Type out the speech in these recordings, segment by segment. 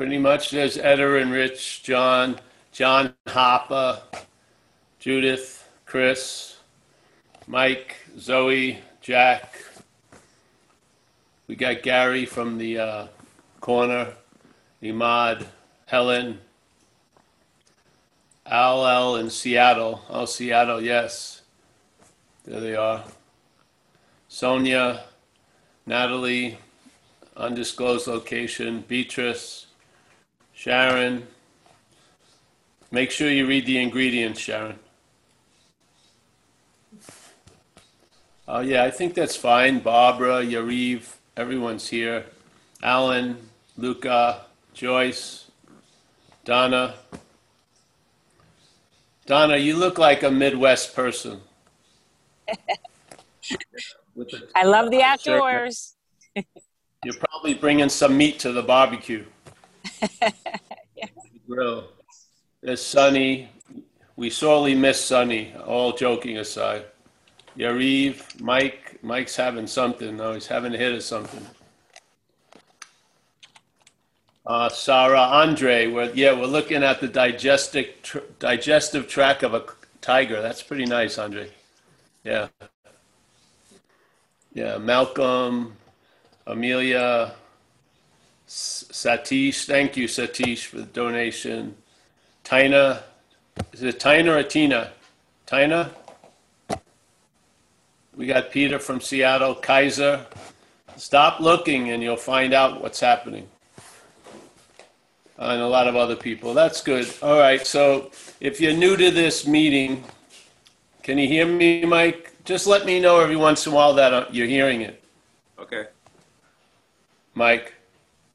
pretty much there's Eder and Rich, John, John Hopper, Judith, Chris, Mike, Zoe, Jack. We got Gary from the uh, corner, Imad, Helen, Al L in Seattle. Oh, Seattle, yes. There they are. Sonia, Natalie, undisclosed location, Beatrice, Sharon. Make sure you read the ingredients, Sharon. Oh, yeah, I think that's fine. Barbara, Yariv, everyone's here. Alan, Luca, Joyce, Donna. Donna, you look like a Midwest person. I love the outdoors. You're probably bringing some meat to the barbecue. Grill. There's Sunny. We sorely miss Sunny, all joking aside. Yariv, Mike. Mike's having something. No, he's having a hit or something. Uh, Sarah, Andre, we're, yeah, we're looking at the digestive, tr- digestive tract of a tiger. That's pretty nice, Andre. Yeah. Yeah, Malcolm, Amelia, Satish, thank you, Satish, for the donation. Tina, is it Tina or Tina? Tina? We got Peter from Seattle, Kaiser. Stop looking and you'll find out what's happening. And a lot of other people. That's good. All right, so if you're new to this meeting, can you hear me, Mike? Just let me know every once in a while that uh, you're hearing it. Okay. Mike.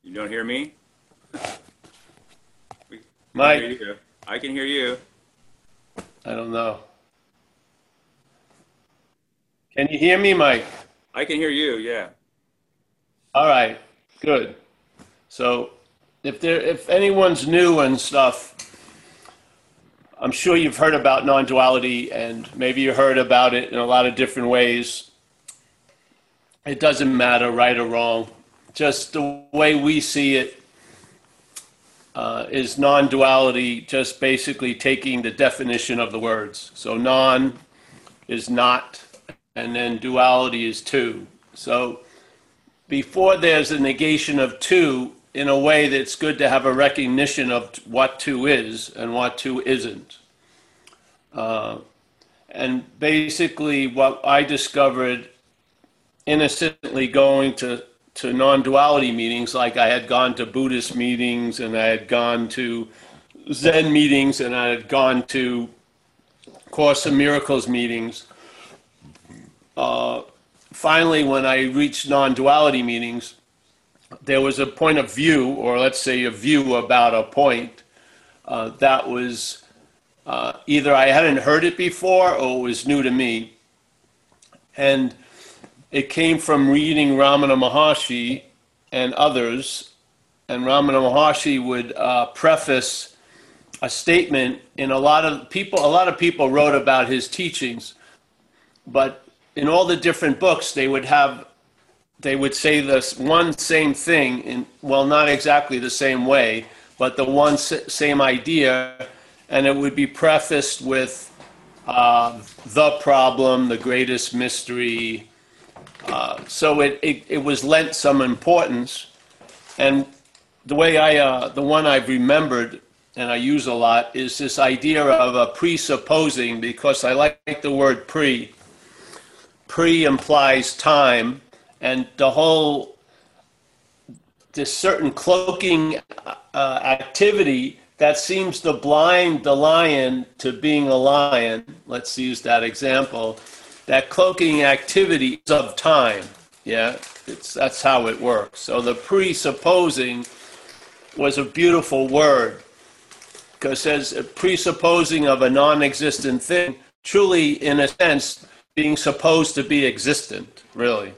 You don't hear me? Mike. I can hear you. I can hear you. I don't know. Can you hear me, Mike? I can hear you, yeah. All right, good. So if there if anyone's new and stuff, I'm sure you've heard about non-duality and maybe you heard about it in a lot of different ways. It doesn't matter right or wrong. Just the way we see it uh, is non-duality just basically taking the definition of the words. So non is not and then duality is two. So before there's a negation of two, in a way that's good to have a recognition of what two is and what two isn't. Uh, and basically, what I discovered innocently going to, to non duality meetings, like I had gone to Buddhist meetings and I had gone to Zen meetings and I had gone to Course in Miracles meetings. Uh, finally, when I reached non duality meetings, there was a point of view, or let's say a view about a point uh, that was uh, either I hadn't heard it before or it was new to me. And it came from reading Ramana Maharshi and others. And Ramana Maharshi would uh, preface a statement in a lot of people, a lot of people wrote about his teachings, but in all the different books, they would have they would say this one same thing in well not exactly the same way but the one same idea and it would be prefaced with uh, the problem the greatest mystery uh, so it, it, it, was lent some importance and the way i uh, the one i've remembered and i use a lot is this idea of a presupposing because i like the word pre pre implies time and the whole this certain cloaking uh, activity that seems to blind the lion to being a lion. Let's use that example. That cloaking activity is of time. Yeah, it's that's how it works. So the presupposing was a beautiful word because as presupposing of a non-existent thing, truly in a sense being supposed to be existent, really.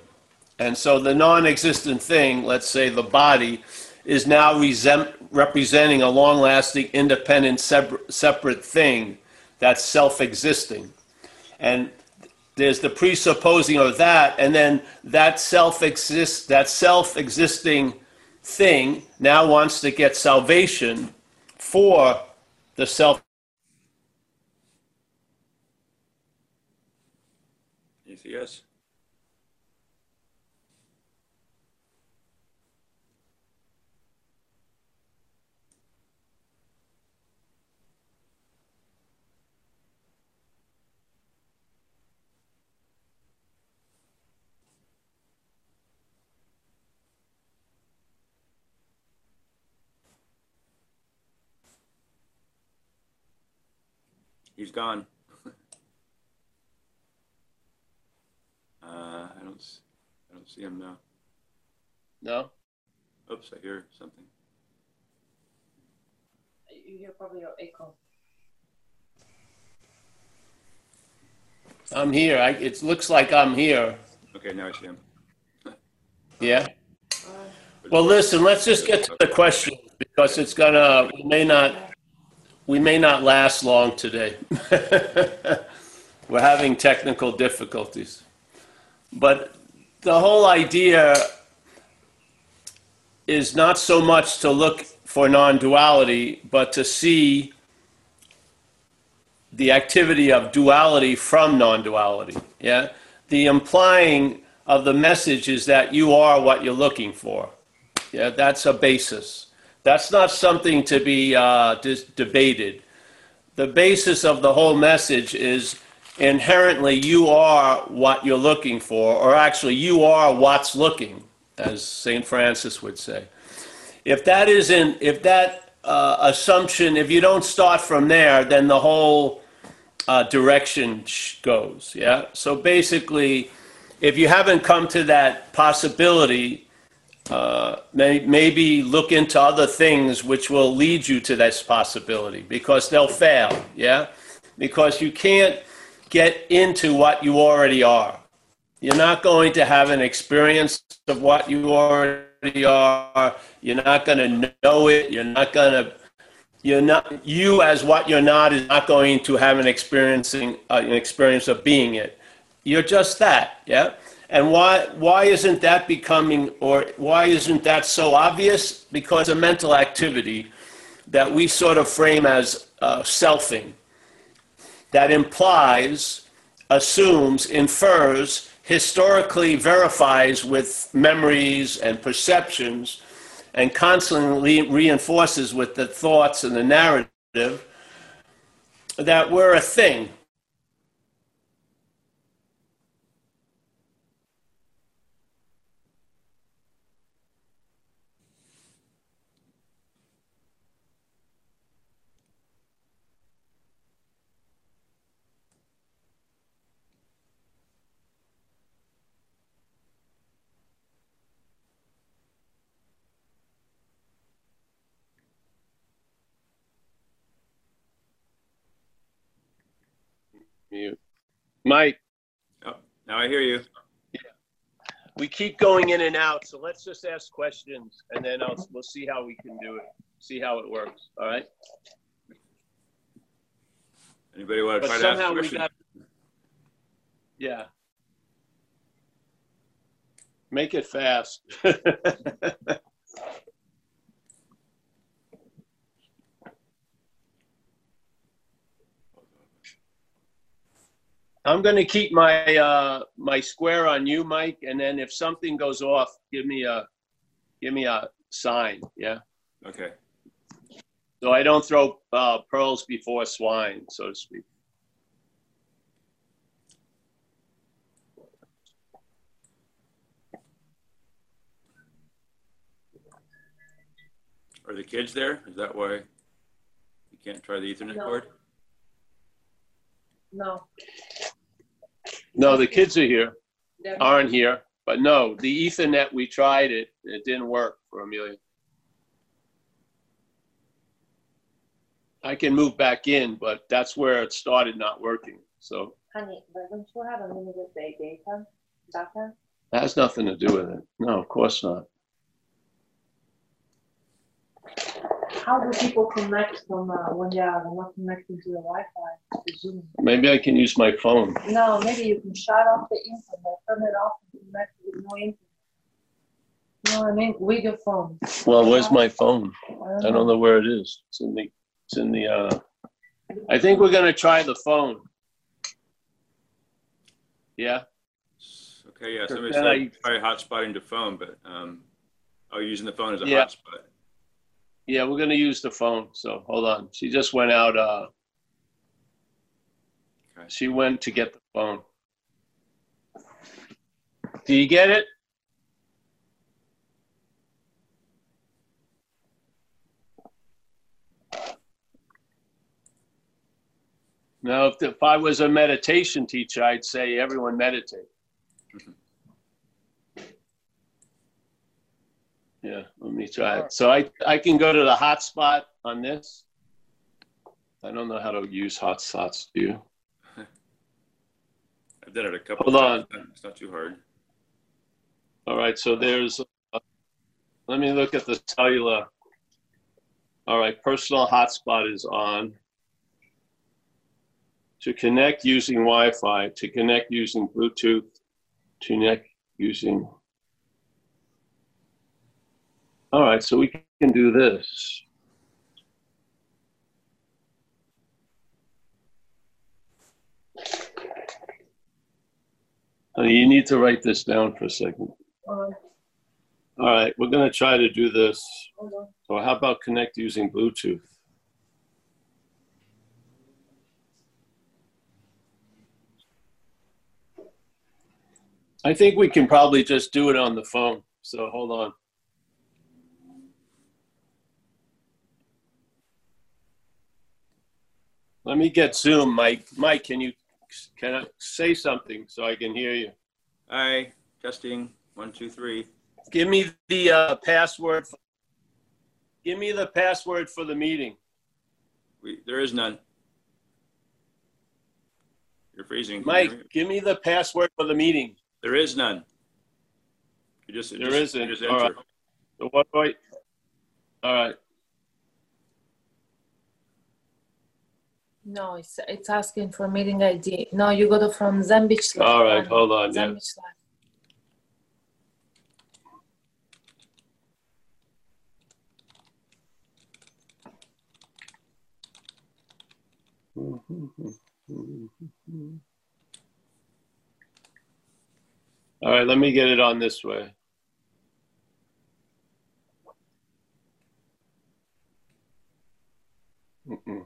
And so the non existent thing, let's say the body, is now representing a long lasting, independent, separate thing that's self existing. And there's the presupposing of that, and then that self exist that self existing thing now wants to get salvation for the self You gone. Uh, I don't, s- I don't see him now. no Oops, I hear something. You hear probably your echo. i'm here I, it looks like i'm here Okay, now I see him. yeah well listen let's just get to the questions because it's gonna we may not we may not last long today. We're having technical difficulties. But the whole idea is not so much to look for non-duality but to see the activity of duality from non-duality yeah? The implying of the message is that you are what you're looking for yeah? That's a basis that's not something to be uh, dis- debated. The basis of the whole message is inherently you are what you're looking for or actually you are what's looking as st francis would say. If that isn't if that uh, assumption if you don't start from there then the whole uh, direction goes yeah? So basically if you haven't come to that possibility uh, may, maybe look into other things which will lead you to this possibility because they'll fail yeah? Because you can't get into what you already are. You're not going to have an experience of what you already are. You're not going to know it. You're not going to you're not you as what you're not is not going to have an experiencing uh, an experience of being it. You're just that yeah and why why isn't that becoming or why isn't that so obvious because a mental activity that we sort of frame as uh, selfing that implies assumes infers historically verifies with memories and perceptions and constantly reinforces with the thoughts and the narrative that we're a thing. Mute. Mike, Oh, now I hear you. we keep going in and out, so let's just ask questions and then I'll, we'll see how we can do it. See how it works. All right. Anybody want to But try to ask a question? got. Yeah. Make it fast. I'm going to keep my uh, my square on you, Mike, and then if something goes off, give me a give me a sign. Yeah. Okay. So I don't throw uh, pearls before swine, so to speak. Are the kids there? Is that why you can't try the Ethernet No. cord? No, No, the kids are here, they're aren't here, but no, the Ethernet we tried it, it didn't work for Amelia. I can move back in, but that's where it started not working. So honey, but don't you have a limited day data? Data? that has nothing to do with it. No, of course not. How do people connect from uh, when they are not connecting to the Wi-Fi? To Zoom? Maybe I can use my phone. No, maybe you can shut off the internet, turn it off, and connect with no internet. No, I mean with your phone. Well, where's my phone? I don't I don't know where it is. It's in the, it's in the, uh, I think we're gonna try the phone. Yeah, Okay, yeah, somebody Then I- said try hotspotting to phone, but, um, oh, using the phone as a Yeah. hotspot. Yeah, we're gonna use the phone. So hold on. She just went out, uh, Okay. she went to get the phone. Do you get it? Now, if, if I was a meditation teacher, I'd say everyone meditate. Yeah, let me try it. So I, I can go to the hotspot on this. I don't know how to use hotspots. Do you? I've done it a couple Hold times. It's not too hard. All right, so there's, uh, let me look at the cellular. All right, personal hotspot is on. To connect using Wi-Fi, to connect using Bluetooth, to connect using. All right, so we can do this. Honey, you need to write this down for a second. Uh, All right, we're gonna try to do this. So how about connect using Bluetooth? I think we can probably just do it on the phone. So hold on. Let me get Zoom, Mike. Mike, can you can I say something so I can hear you? Hi, testing, one, two, three. Give me the uh, password. Give me the password for the meeting. We, there is none. You're freezing. Can you? Mike, give me the password for the meeting. There is none. You just, you There just- you isn't. just All enter. right. So what do I? All right. No, it's it's asking for meeting ID. No, you got it from Zambich. All right. Hold on. Yeah. Zambich Live. All right. Let me get it on this way. Mm-mm.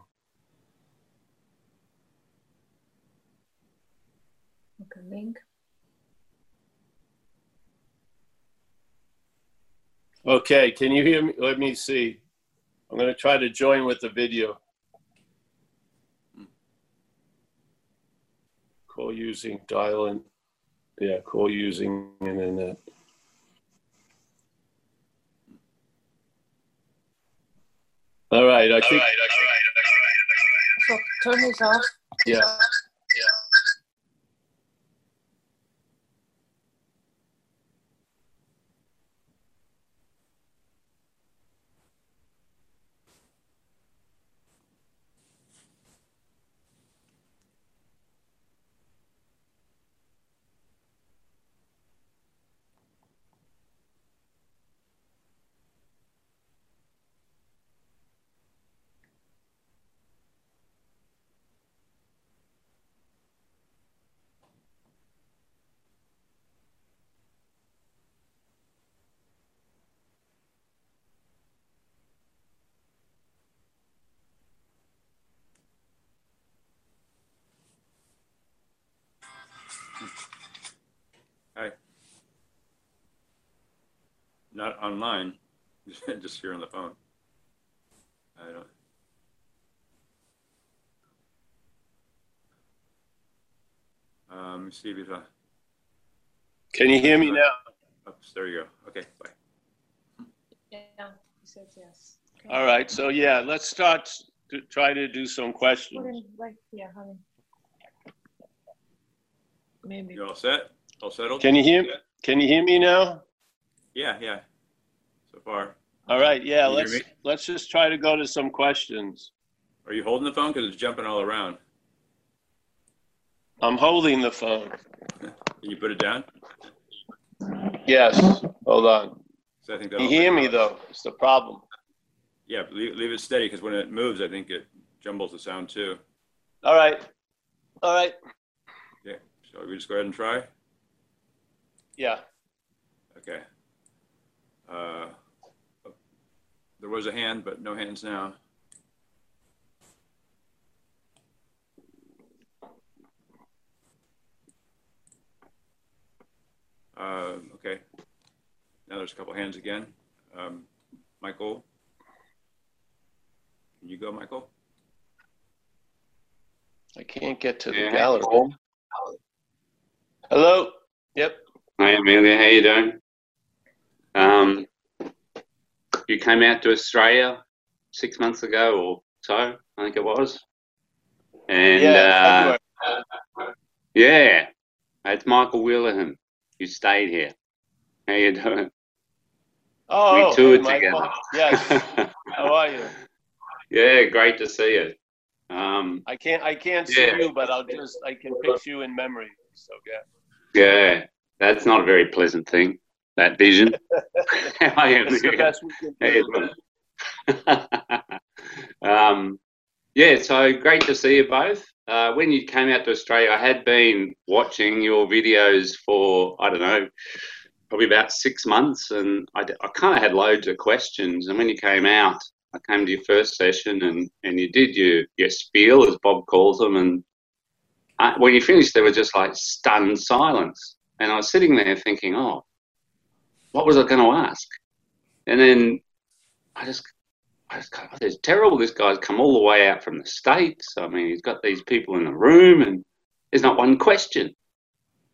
Okay, link. Okay. Can you hear me? Let me see. I'm going to try to join with the video. Call using dial in. Yeah, call using internet. All right. I think. So turn this off. Yeah. Not online, just here on the phone. I don't. Um, let me see if I, Can you hear me now? oops, there you go. Okay, bye. Yeah, he says yes. Okay. All right. So yeah, let's start to try to do some Put questions. him right here, honey. Maybe. You all set? All settled? Can you hear? Can you hear me now? Yeah, yeah. Far. All right. Yeah. Can Let's let's just try to go to some questions. Are you holding the phone? Because it's jumping all around. I'm holding the phone. Can you put it down? Yes. Hold on. So I think You hear me though? It's the problem. Yeah, leave, leave it steady because when it moves, I think it jumbles the sound too. All right. All right. Yeah. So we just go ahead and try. Yeah. Okay. Uh, there was a hand, but no hands now. Uh, okay. Now there's a couple hands again. Um, Michael. Can you go, Michael? I can't get to the Yeah, gallery. Paul. Hello. Yep. Hi, Amelia, how you doing? Um, you came out to Australia six months ago or so, I think it was. And yeah. uh, yeah, it's Michael Wheelerham. You stayed here. How you doing? oh, we toured hey, Michael. together. Yes. How are you? yeah, great to see you. Um, I can't. I can't see Yeah. you, but I'll just. I can picture you in memory. So yeah. yeah, that's not a very pleasant thing. That vision. It's the best we can do. um, yeah, so great to see you both. Uh, when you came out to Australia, I had been watching your videos for, I don't know, probably about six months, and I, I kind of had loads of questions. And when you came out, I came to your first session and, and you did your, your spiel, as Bob calls them. And uh, when you finished, there was just like stunned silence. And I was sitting there thinking, oh, what was I going to ask? And then I just, I just go, oh, it's terrible. This guy's come all the way out from the States. I mean, he's got these people in the room and there's not one question.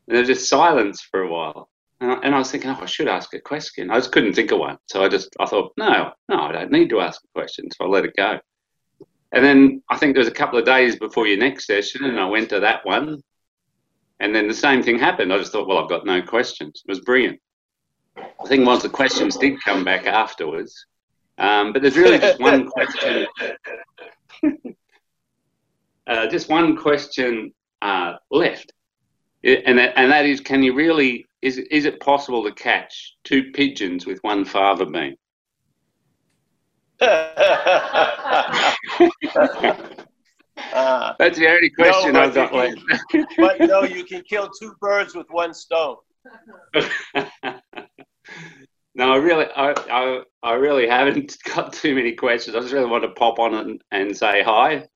And there's just silence for a while. And I, and I was thinking, oh, I should ask a question. I just couldn't think of one. So I just, I thought, no, no, I don't need to ask a question. So I let it go. And then I think there was a couple of days before your next session and I went to that one. And then the same thing happened. I just thought, well, I've got no questions. It was brilliant. The thing was, the questions did come back afterwards. Um, but there's really just one question. uh, just one question uh, left, and that, and that is, can you really? Is is it possible to catch two pigeons with one fava bean? Uh, That's the only question No, I've got left. but no, you can kill two birds with one stone. no, I really, I, I, I really haven't got too many questions. I just really want to pop on and, and say hi,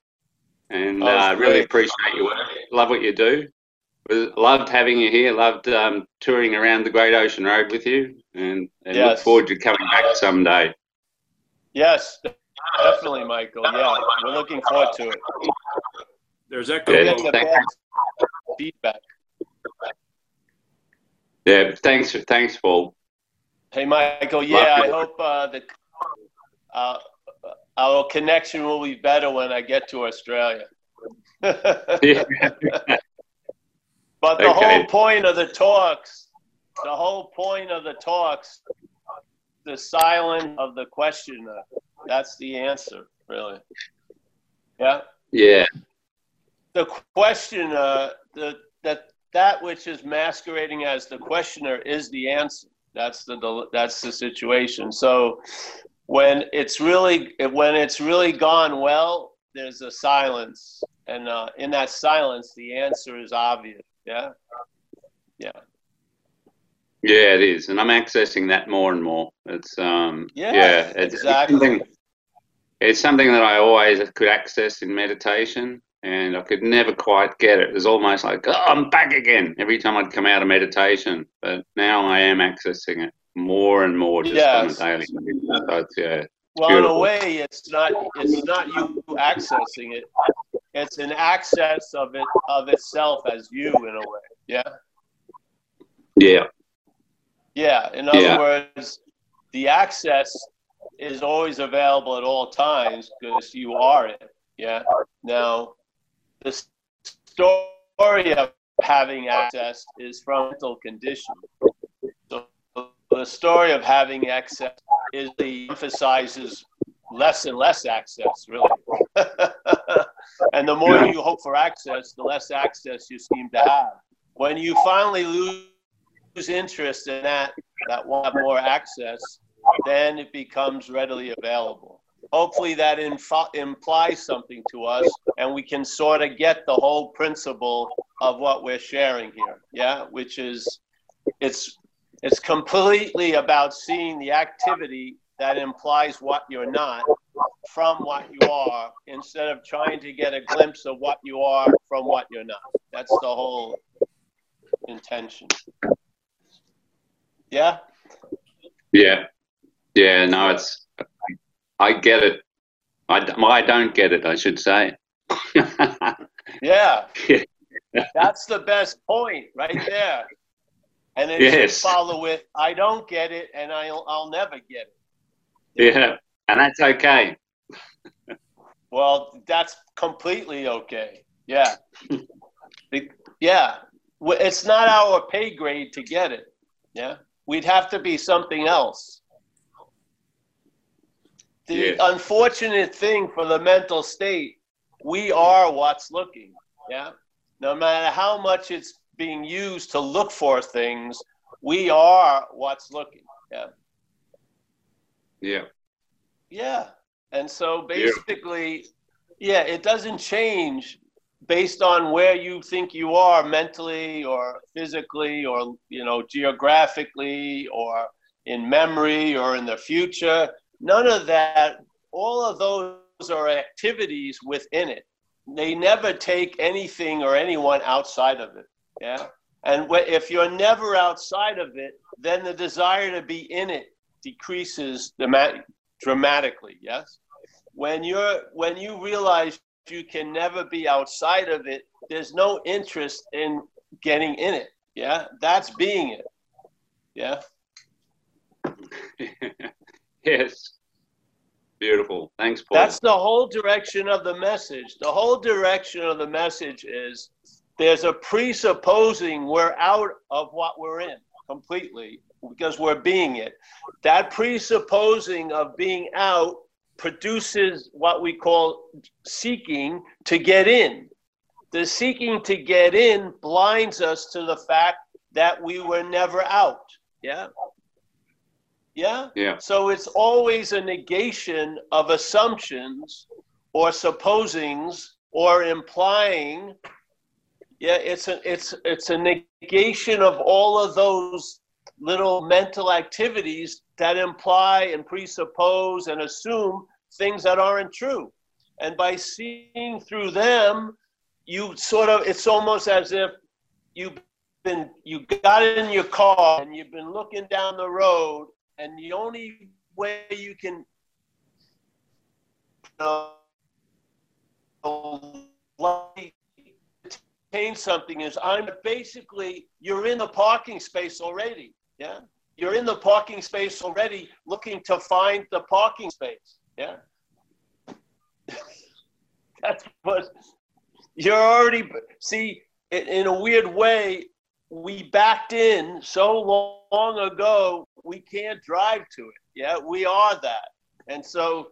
and Oh, uh, really appreciate your work. Love what you do. Loved having you here. Loved um, touring around the Great Ocean Road with you, and, and look forward to coming back someday. Yes, definitely, Michael. Yeah, we're looking forward to it. There's echo. Yeah, Get the feedback. Yeah, thanks, thanks, Paul. Hey, Michael. Yeah, I hope uh, the uh, our connection will be better when I get to Australia. but the Okay. whole point of the talks, the whole point of the talks, the silence of the questioner. That's the answer, really. Yeah. yeah, the questioner, the that that which is masquerading as the questioner is the answer. That's the, that's the situation. So when it's really when it's really gone well, there's a silence, and uh, in that silence, the answer is obvious. Yeah, yeah, yeah, it is, and I'm accessing that more and more. It's um, Yeah, yeah, it's, exactly. It's something, it's something that I always could access in meditation, and I could never quite get it. It was almost like, oh, I'm back again every time I'd come out of meditation. But now I am accessing it more and more just Yes. on a daily. So yeah, Well, in a way, it's not it's not you accessing it. It's an access of it of itself as you in a way. Yeah. yeah, Yeah, in other Yeah. words, the access is always available at all times because you are it. Yeah. Now, the story of having access is from mental condition. So the story of having access is the emphasizes less and less access, really. and the more you hope for access, the less access you seem to have. When you finally lose lose interest in that that want more access, then it becomes readily available. Hopefully that inf- implies something to us and we can sort of get the whole principle of what we're sharing here. Yeah, which is it's it's completely about seeing the activity that implies what you're not from what you are instead of trying to get a glimpse of what you are from what you're not. That's the whole intention. Yeah? Yeah. Yeah, no, it's, I get it. I, I don't get it, I should say. Yeah. Yeah. That's the best point right there. And then Yes. you follow with, I don't get it and I'll, I'll never get it. yeah. And that's okay. Well, that's completely okay. Yeah. Yeah. It's not our pay grade to get it. Yeah. We'd have to be something else. The Yes. unfortunate thing for the mental state, we are what's looking. Yeah. No matter how much it's being used to look for things, we are what's looking. Yeah. Yeah. Yeah. And so Yeah. basically, yeah, it doesn't change based on where you think you are mentally or physically or, you know, geographically or in memory or in the future. None of that, all of those are activities within it. They never take anything or anyone outside of it. Yeah. And if you're never outside of it, then the desire to be in it decreases dramatic, dramatically. Yes. When you're when you realize you can never be outside of it, there's no interest in getting in it. Yeah. That's being it. Yeah. yes. Beautiful. Thanks, Paul. That's the whole direction of the message. The whole direction of the message is there's a presupposing we're out of what we're in completely because we're being it. That presupposing of being out produces what we call seeking to get in. The seeking to get in blinds us to the fact that we were never out. Yeah. Yeah. yeah. So it's always a negation of assumptions or supposings or implying. Yeah, it's a it's it's a negation of all of those little mental activities that imply and presuppose and assume things that aren't true. And by seeing through them, you sort of it's almost as if you've been you got in your car and you've been looking down the road and the only way you can attain something is I'm basically you're in the parking space already. Yeah, you're in the parking space already, looking to find the parking space. Yeah, that's what you're already see. In a weird way, we backed in so long ago we can't drive to it. Yeah we are that. And so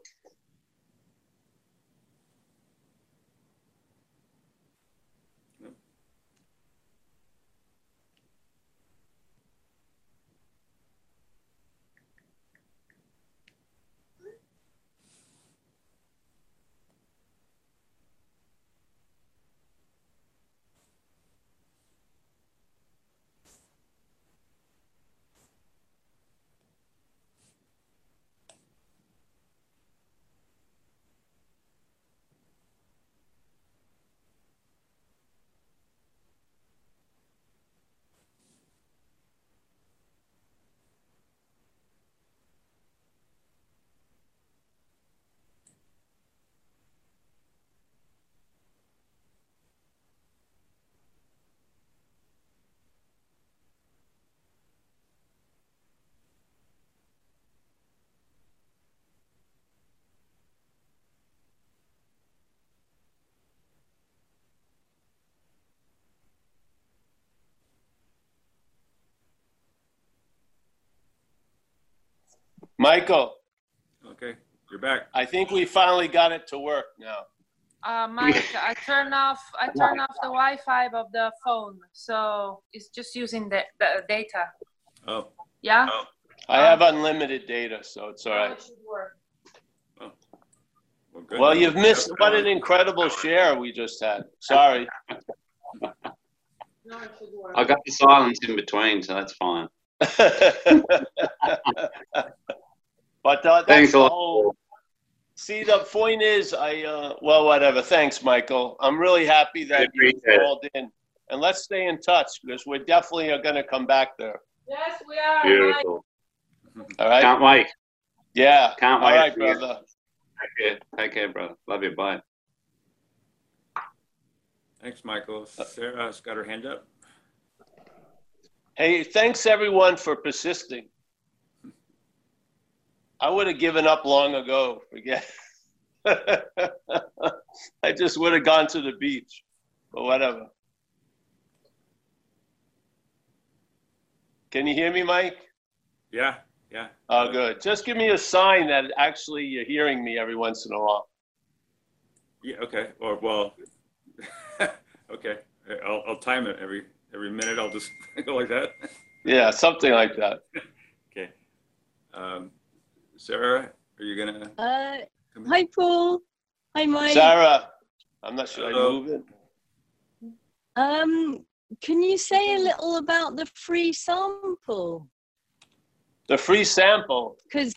michael Okay, you're back. i think we finally got it to work now Uh, Mike, I turn off I turn off the Wi-Fi of the phone, so it's just using the, the data. Oh, Yeah? Oh, I have unlimited data, so it's all right. Now right. it should work. well, good. Well, you've missed, what an incredible share we just had. Sorry. Now it should work. I got the silence in between, so that's fine. But uh, that's Thanks a lot. whole, see, the point is, I, uh, well, whatever. Thanks, Michael. I'm really happy that you appreciate it. called in. And let's stay in touch because we're definitely are going to come back there. Yes, we are. Mike. Beautiful. All right? Can't wait. Yeah. Can't All wait. right, you. brother. Take care. Take care, brother. Love you. Bye. Thanks, Michael. Sarah's got her hand up. Hey, thanks everyone for persisting. I would have given up long ago. Forget. I just would have gone to the beach, but whatever. Can you hear me, Mike? Yeah, yeah. Oh, good. Just give me a sign that actually you're hearing me every once in a while. Yeah, okay. Or, well, okay. I'll, I'll time it every, every minute. I'll just go like that. Yeah, something like that. Okay. Um, Sarah, are you gonna? Uh, hi, Paul. Hi, Mike. Sarah, I'm not sure I Hello. move it. Um, can you say a little about the free sample? The free sample. Because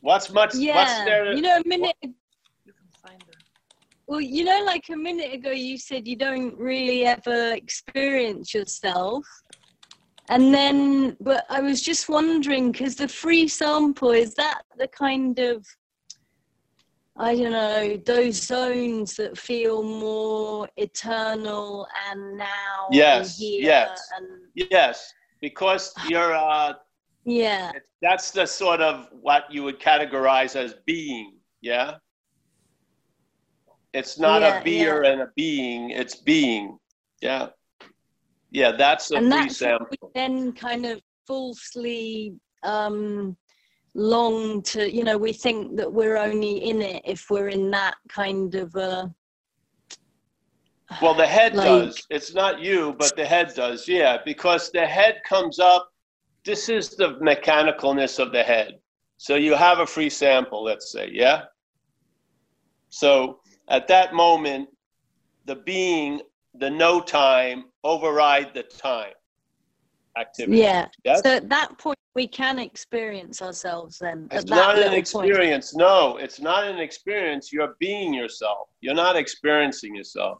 What's much? What's yeah, there? you know, a minute. You can find her. Well, you know, like a minute ago, you said you don't really ever experience yourself. And then, but I was just wondering, because the free sample, is that the kind of, I don't know, those zones that feel more eternal and now Yes, and here yes. and Yes, because you're. Uh, yeah, that's the sort of what you would categorize as being. Yeah. It's not Yeah, a beer and a being. It's being. Yeah. Yeah, that's a and free that's sample. then kind of falsely um long to you know we think that we're only in it if we're in that kind of a Well, the head like- does. It's not you, but the head does. Yeah, because the head comes up. This is the mechanicalness of the head. So you have a free sample, let's say, yeah? So at that moment, the being, the no time, override the time activity. yeah Yes? so at that point we can experience ourselves then It's not an little point experience. No, it's not an experience. You're being yourself. You're not experiencing yourself.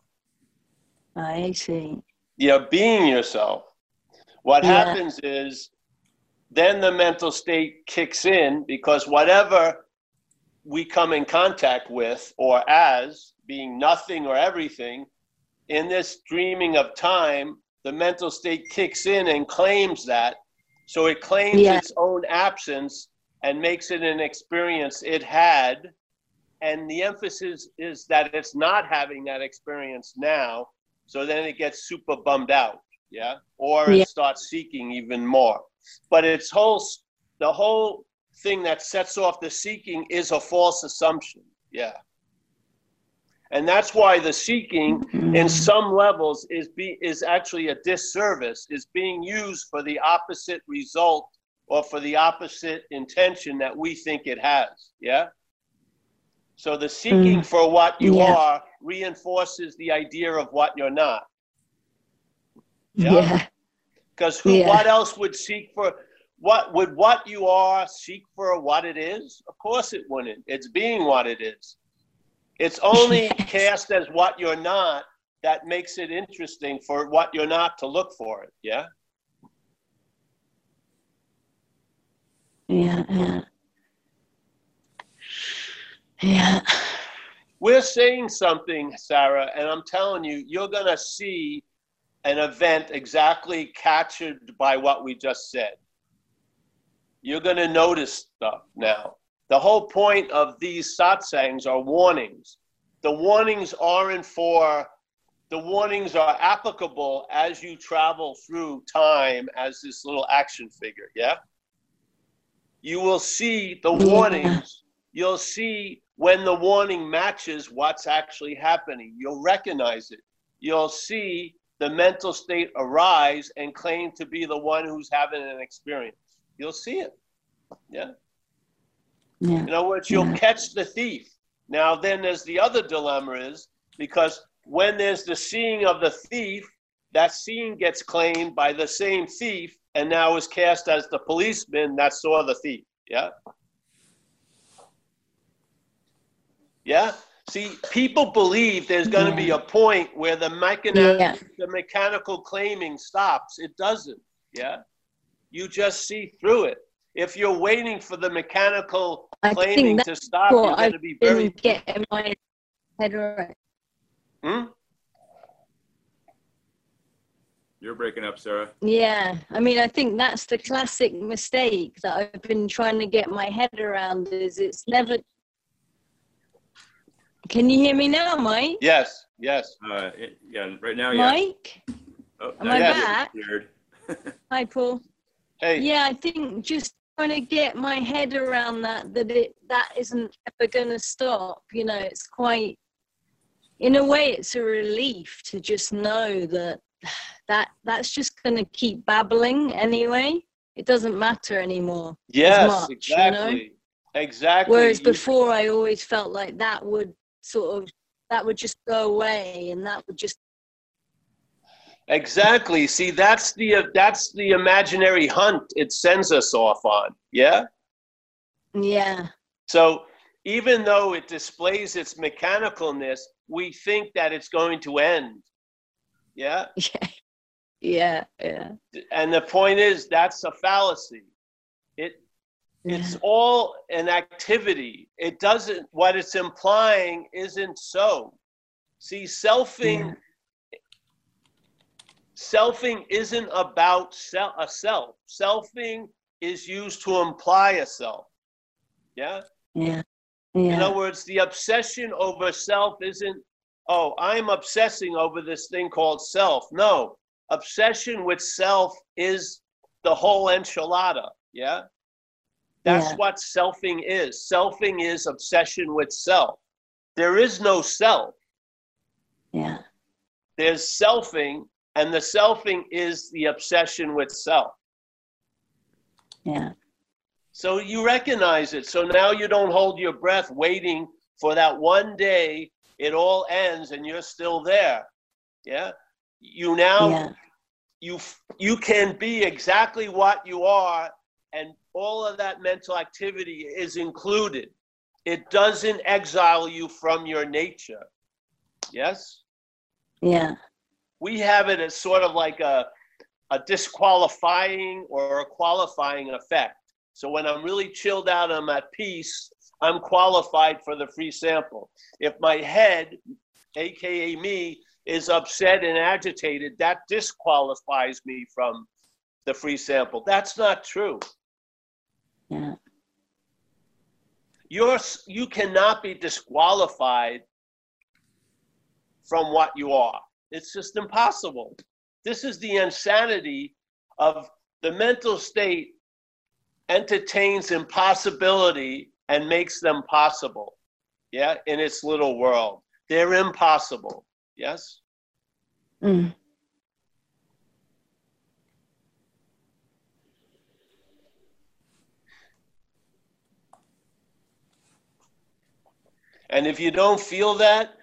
i see you're being yourself. What Yeah. happens is then the mental state kicks in because whatever we come in contact with or as being nothing or everything in this dreaming of time the mental state kicks in and claims that. So it claims Yeah. its own absence and makes it an experience it had. And the emphasis is that it's not having that experience now. So then it gets super bummed out yeah? Or it Yeah. starts seeking even more. But its whole the whole thing that sets off the seeking is a false assumption yeah and that's why the seeking in mm-hmm. some levels is be is actually a disservice is being used for the opposite result or for the opposite intention that we think it has yeah? So the seeking mm. for what you Yeah. are reinforces the idea of what you're not. Yeah. yeah. Because who Yeah. what else would seek for what would what you are seek for what it is? Of course it wouldn't. It's being what it is it's only cast as what you're not that makes it interesting for what you're not to look for it yeah? Yeah yeah. Yeah. We're saying something sarah and i'm telling you you're going to see an event exactly captured by what we just said. You're going to notice stuff now the whole point of these satsangs are warnings. The warnings aren't for the warnings are applicable as you travel through time as this little action figure yeah? You will see the warnings. You'll see when the warning matches what's actually happening. You'll recognize it. You'll see the mental state arise and claim to be the one who's having an experience. You'll see it. Yeah. Yeah. In other words, you'll Yeah. catch the thief. Now, then there's the other dilemma is because when there's the seeing of the thief, that seeing gets claimed by the same thief and now is cast as the policeman that saw the thief. Yeah. Yeah. See, people believe there's going to be a point where the mechanical, Yeah. the mechanical claiming stops. It doesn't. Yeah. You just see through it. If you're waiting for the mechanical I claiming think to that's stop, you're going to be very. been getting my head around. Hmm? You're breaking up, Sarah. Yeah, I mean, I think that's the classic mistake that I've been trying to get my head around. Is it's never. Can you hear me now, Mike? Yes. Yes. Uh, it- yeah, right now, yeah. Mike, Oh, am now I you're back? hi, Paul. Hey. Yeah, I think just trying to get my head around that that it that isn't ever going to stop. You know, it's quite. In a way, it's a relief to just know that that that's just going to keep babbling anyway. It doesn't matter anymore. Yes. much, you know? exactly. Exactly. Whereas before, I always felt like that would sort of that would just go away, and that would just Exactly. See, that's the that's the imaginary hunt it sends us off on. Yeah. yeah, So even though it displays its mechanicalness, we think that it's going to end. Yeah. yeah, yeah, yeah. And the point is, that's a fallacy. It it's all an activity. It doesn't. What it's implying isn't so. See, selfing. Selfing isn't about sel- a self. Selfing is used to imply a self. Yeah. yeah, In other words, the obsession over self isn't, oh, I'm obsessing over this thing called self. No, obsession with self is the whole enchilada. Yeah. That's Yeah. what selfing is. Selfing is obsession with self. There is no self. yeah, There's selfing, and the selfing is the obsession with self. yeah, So you recognize it. So now you don't hold your breath waiting for that one day it all ends and you're still there. Yeah? You now yeah, you you can be exactly what you are and all of that mental activity is included. It doesn't exile you from your nature. Yes? yeah, we have it as sort of like a, a disqualifying or a qualifying effect. So when I'm really chilled out, I'm at peace, I'm qualified for the free sample. If my head, aka me, is upset and agitated, that disqualifies me from the free sample. That's not true. yeah, You're, you cannot be disqualified from what you are. It's just impossible. This is the insanity of the mental state entertains impossibility and makes them possible. Yeah, in its little world. They're impossible. Yes? mm, And if you don't feel that,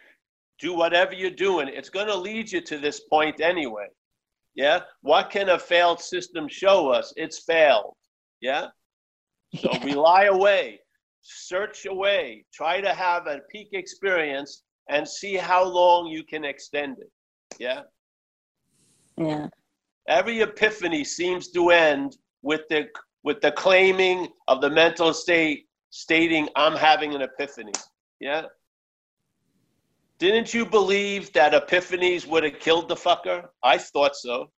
do whatever you're doing. It's going to lead you to this point anyway. Yeah? What can a failed system show us? It's failed. Yeah? So yeah, rely away, search away, try to have a peak experience and see how long you can extend it. Yeah? yeah, Every epiphany seems to end with the with the claiming of the mental state stating I'm having an epiphany. Yeah? Didn't you believe that epiphanies would have killed the fucker? I thought so.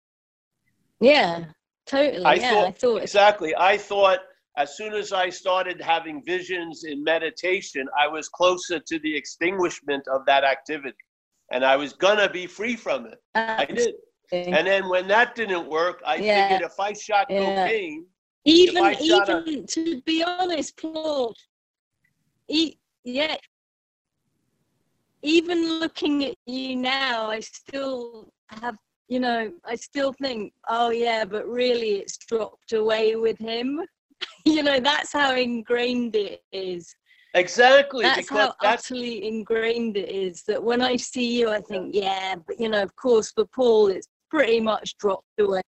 yeah, totally. I yeah, thought- I thought Exactly. I thought as soon as I started having visions in meditation, I was closer to the extinguishment of that activity. And I was going to be free from it. I did. And then when that didn't work, I Yeah. figured if I shot Yeah. cocaine, even shot a- even to be honest paul e- yeah even looking at you now i still have you know i still think oh yeah but really it's dropped away with him you know, that's how ingrained it is. Exactly. That's how that's utterly ingrained it is that when I see you, I think, yeah, but you know, of course, for Paul, it's pretty much dropped away.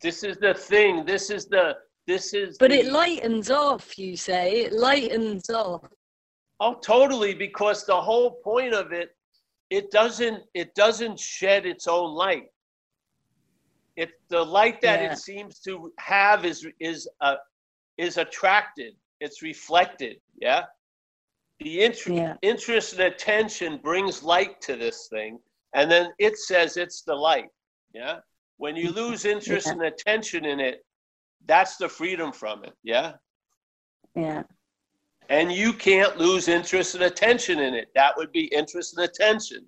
this is the thing. This is the this is But the, it lightens off, you say. It lightens off. Oh, totally, because the whole point of it, it doesn't it doesn't shed its own light. It the light that Yeah. it seems to have is is uh, is attracted. It's reflected. Yeah. The interest Yeah. interest and attention brings light to this thing, and then it says it's the light. Yeah. When you lose interest Yeah. and attention in it, that's the freedom from it. Yeah. Yeah. And you can't lose interest and attention in it. That would be interest and attention.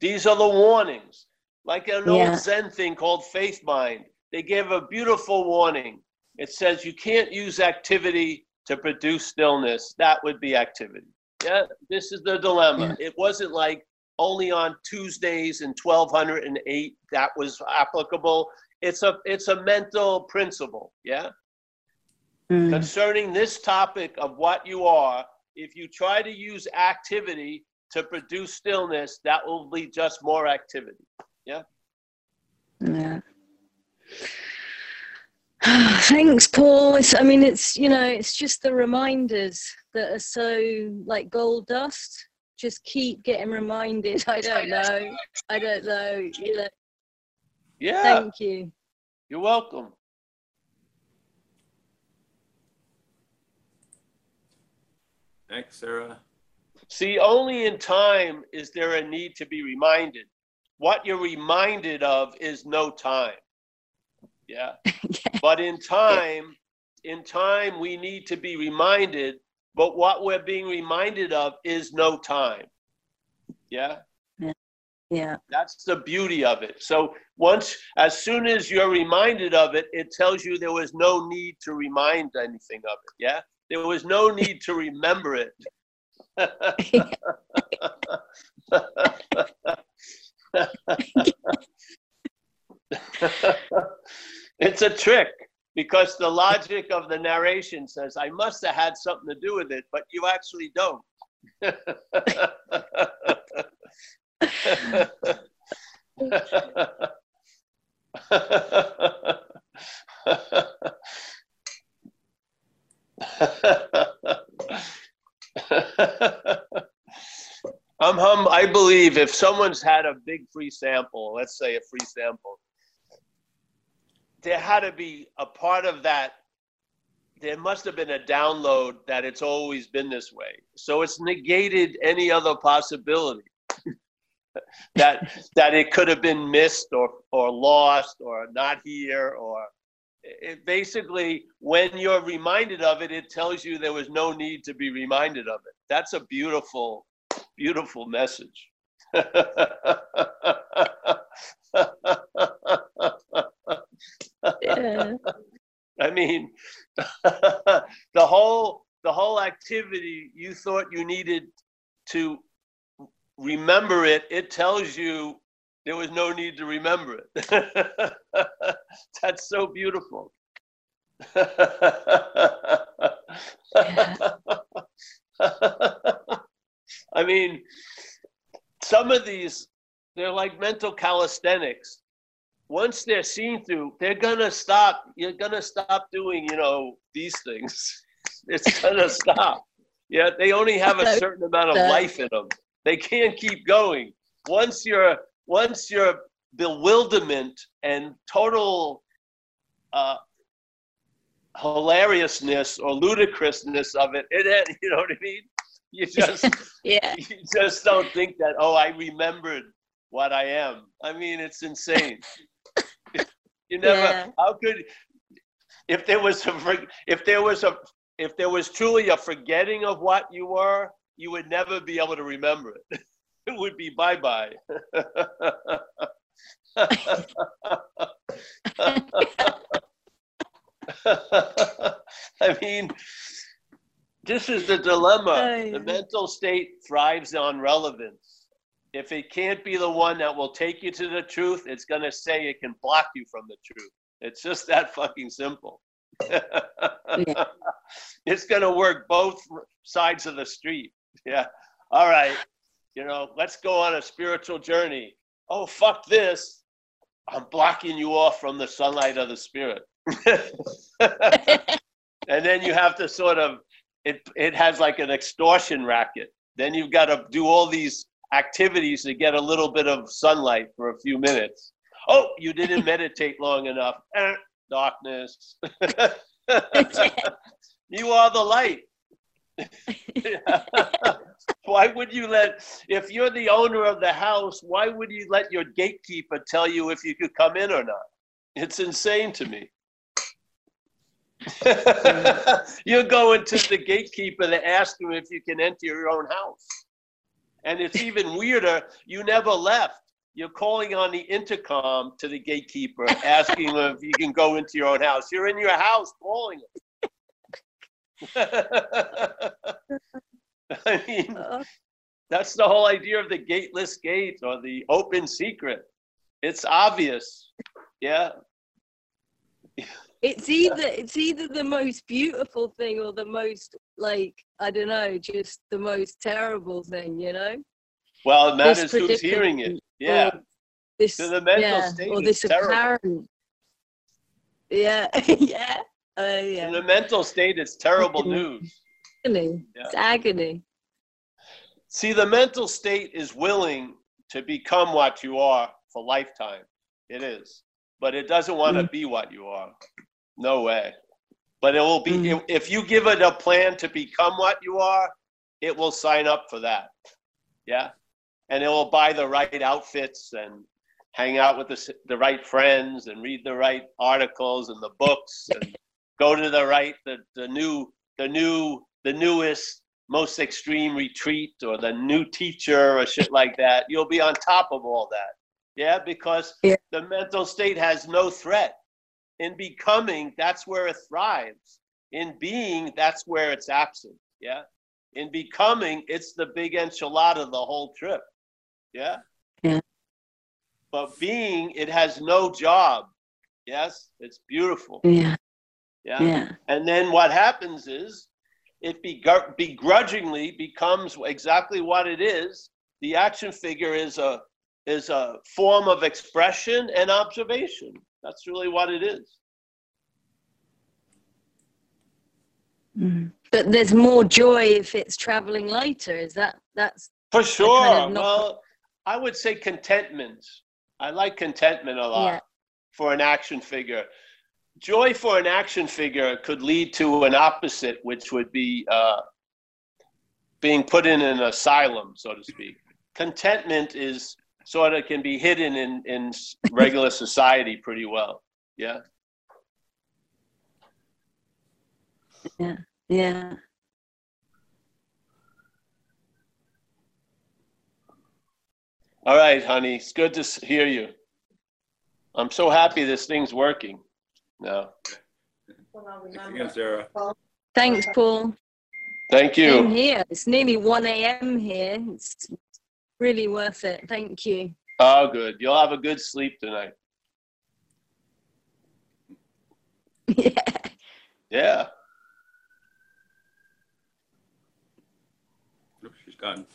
These are the warnings. Like an Yeah. old Zen thing called Faith Mind. They gave a beautiful warning. It says you can't use activity to produce stillness. That would be activity. Yeah, this is the dilemma. It wasn't like only on Tuesdays in 1208 that was applicable. It's a it's a mental principle. Yeah Mm. concerning this topic of what you are, if you try to use activity to produce stillness, that will be just more activity. Yeah. Yeah. Thanks, Paul. It's, I mean, it's you know, it's just the reminders that are so like gold dust. Just keep getting reminded. I don't know. I don't know. You know. Yeah, Thank you. you're welcome. Thanks, Sarah. See, only in time is there a need to be reminded. What you're reminded of is no time. Yeah. yeah. But in time, in time, we need to be reminded, but what we're being reminded of is no time. Yeah. Yeah. That's the beauty of it. So once, as soon as you're reminded of it, it tells you there was no need to remind anything of it. Yeah, there was no need to remember it. it's a trick because the logic of the narration says I must have had something to do with it, but you actually don't. I'm hum. I believe if someone's had a big free sample, let's say a free sample, there had to be a part of that. There must have been a download that it's always been this way. So it's negated any other possibility that that it could have been missed or or lost or not here or it basically when you're reminded of it it tells you there was no need to be reminded of it. That's a beautiful beautiful message. Yeah. i mean the whole the whole activity you thought you needed to remember it it tells you there was no need to remember it that's so beautiful I mean, some of these, they're like mental calisthenics. Once they're seen through, they're gonna stop. You're gonna stop doing, you know, these things. It's gonna stop. Yeah, they only have a certain amount of life in them. They can't keep going. Once your once your bewilderment and total uh, hilariousness or ludicrousness of it, it you know what I mean? You just Yeah. you just don't think that oh i remembered what i am i mean it's insane you never Yeah. how could if there was a if there was a if there was truly a forgetting of what you were you would never be able to remember it it would be bye-bye i mean this is the dilemma. The mental state thrives on relevance. If it can't be the one that will take you to the truth, it's going to say it can block you from the truth. It's just that fucking simple. It's going to work both sides of the street. Yeah. All right. You know, let's go on a spiritual journey. Oh, fuck this. I'm blocking you off from the sunlight of the spirit. and then you have to sort of it it has like an extortion racket. Then you've got to do all these activities to get a little bit of sunlight for a few minutes. Oh, you didn't meditate long enough. Eh, darkness. you are the light. why would you let if you're the owner of the house, why would you let your gatekeeper tell you if you could come in or not? It's insane to me. You're going to the gatekeeper to ask him if you can enter your own house. And it's even weirder, you never left. You're calling on the intercom to the gatekeeper, asking if you can go into your own house. You're in your house calling him. I mean, Uh, that's the whole idea of the gateless gate or the open secret. It's obvious. Yeah. it's either it's either the most beautiful thing or the most like I don't know, just the most terrible thing, you know? Well, it This matters who's hearing it. Yeah. This To the mental yeah, state, or this terrible. apparent. Yeah, yeah. Uh, In the mental state, it's terrible news. Agony. Yeah. It's agony. See, the mental state is willing to become what you are for lifetime. It is. But it doesn't want to be what you are. No way. But it will be, Mm. if, if you give it a plan to become what you are, it will sign up for that. Yeah. And it will buy the right outfits and hang out with the, the right friends and read the right articles and the books and go to the right, the, the new, the new, the newest most extreme retreat or the new teacher or shit like that. You'll be on top of all that. Yeah, because Yeah. the mental state has no threat. In becoming, that's where it thrives. In being, that's where it's absent. Yeah. In becoming, it's the big enchilada the whole trip. Yeah. Yeah. But being, it has no job. Yes. It's beautiful. Yeah, Yeah. yeah. And then what happens is it begr- begrudgingly becomes exactly what it is. The action figure is a is a form of expression and observation. That's really what it is. Mm. But there's more joy if it's traveling later. Is that that's For sure. kind of not- well, I would say contentment. I like contentment a lot Yeah. for an action figure. Joy for an action figure could lead to an opposite, which would be uh, being put in an asylum, so to speak. Contentment is sort of can be hidden in, in regular society pretty well. Yeah. yeah. Yeah. All right, honey. It's good to hear you. I'm so happy this thing's working. No. Thanks again, Sarah. Thanks, Paul. Thank you. Same you. here. It's nearly 1 a.m. here. It's really worth it. Thank you. Oh, good. You'll have a good sleep tonight. yeah. Yeah. Oops, she's gone.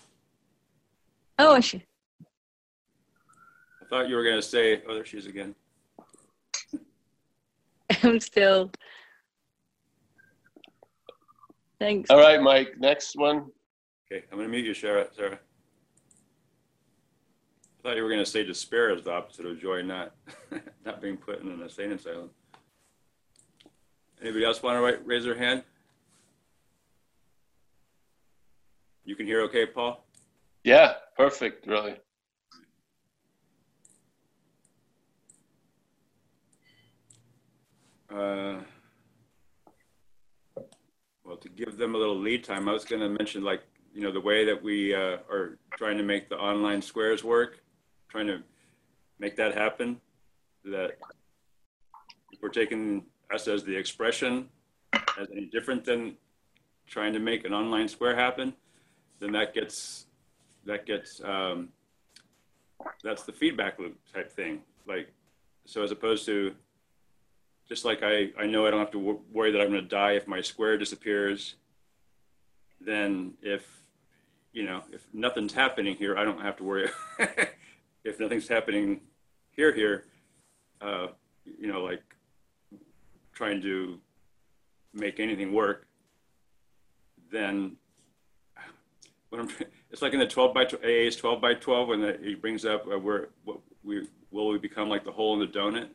Oh, I should. I thought you were going to say, oh, there she is again. I'm still. Thanks. All right, Mike. Next one. Okay, I'm going to mute you, Sarah. Sarah. I thought you were going to say despair is the opposite of joy, not not being put in an insane asylum. Anybody else want to raise their hand? You can hear okay, Paul? Yeah, perfect, really. Uh, well, to give them a little lead time, I was going to mention, like, you know, the way that we uh, are trying to make the online squares work, trying to make that happen. That we're taking us as the expression as any different than trying to make an online square happen, then that gets that gets um, that's the feedback loop type thing. Like, so as opposed to just like I, I know I don't have to wor- worry that I'm going to die if my square disappears, then if, you know, if nothing's happening here, I don't have to worry. if nothing's happening here, here, uh, you know, like trying to make anything work, then when I'm, it's like in the 12 by 12, AA is 12 by 12 when the, he brings up uh, where we will we become like the hole in the donut.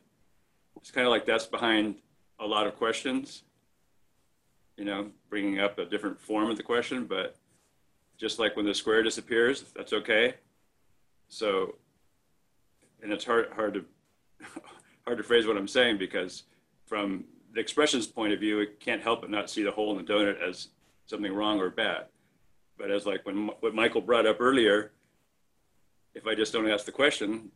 It's kind of like that's behind a lot of questions. You know, bringing up a different form of the question, but just like when the square disappears, that's okay. So, and it's hard hard to hard to phrase what I'm saying because from the expression's point of view, it can't help but not see the hole in the donut as something wrong or bad. But as like when what Michael brought up earlier, if I just don't ask the question,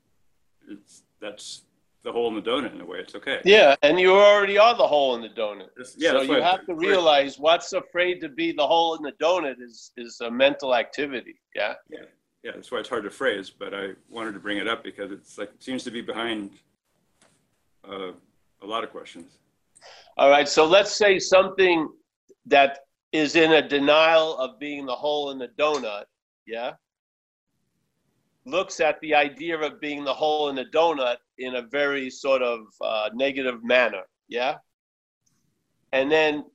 it's that's the hole in the donut in a way. It's okay. Yeah, and you already are the hole in the donut. Yeah, so you have to realize what's afraid to be the hole in the donut is is a mental activity. Yeah. Yeah, that's why it's hard to phrase, but I wanted to bring it up because it's like it seems to be behind uh, a lot of questions. All right. So let's say something that is in a denial of being the hole in the donut. Yeah. Looks at the idea of being the hole in the donut in a very sort of uh, negative manner. Yeah. And then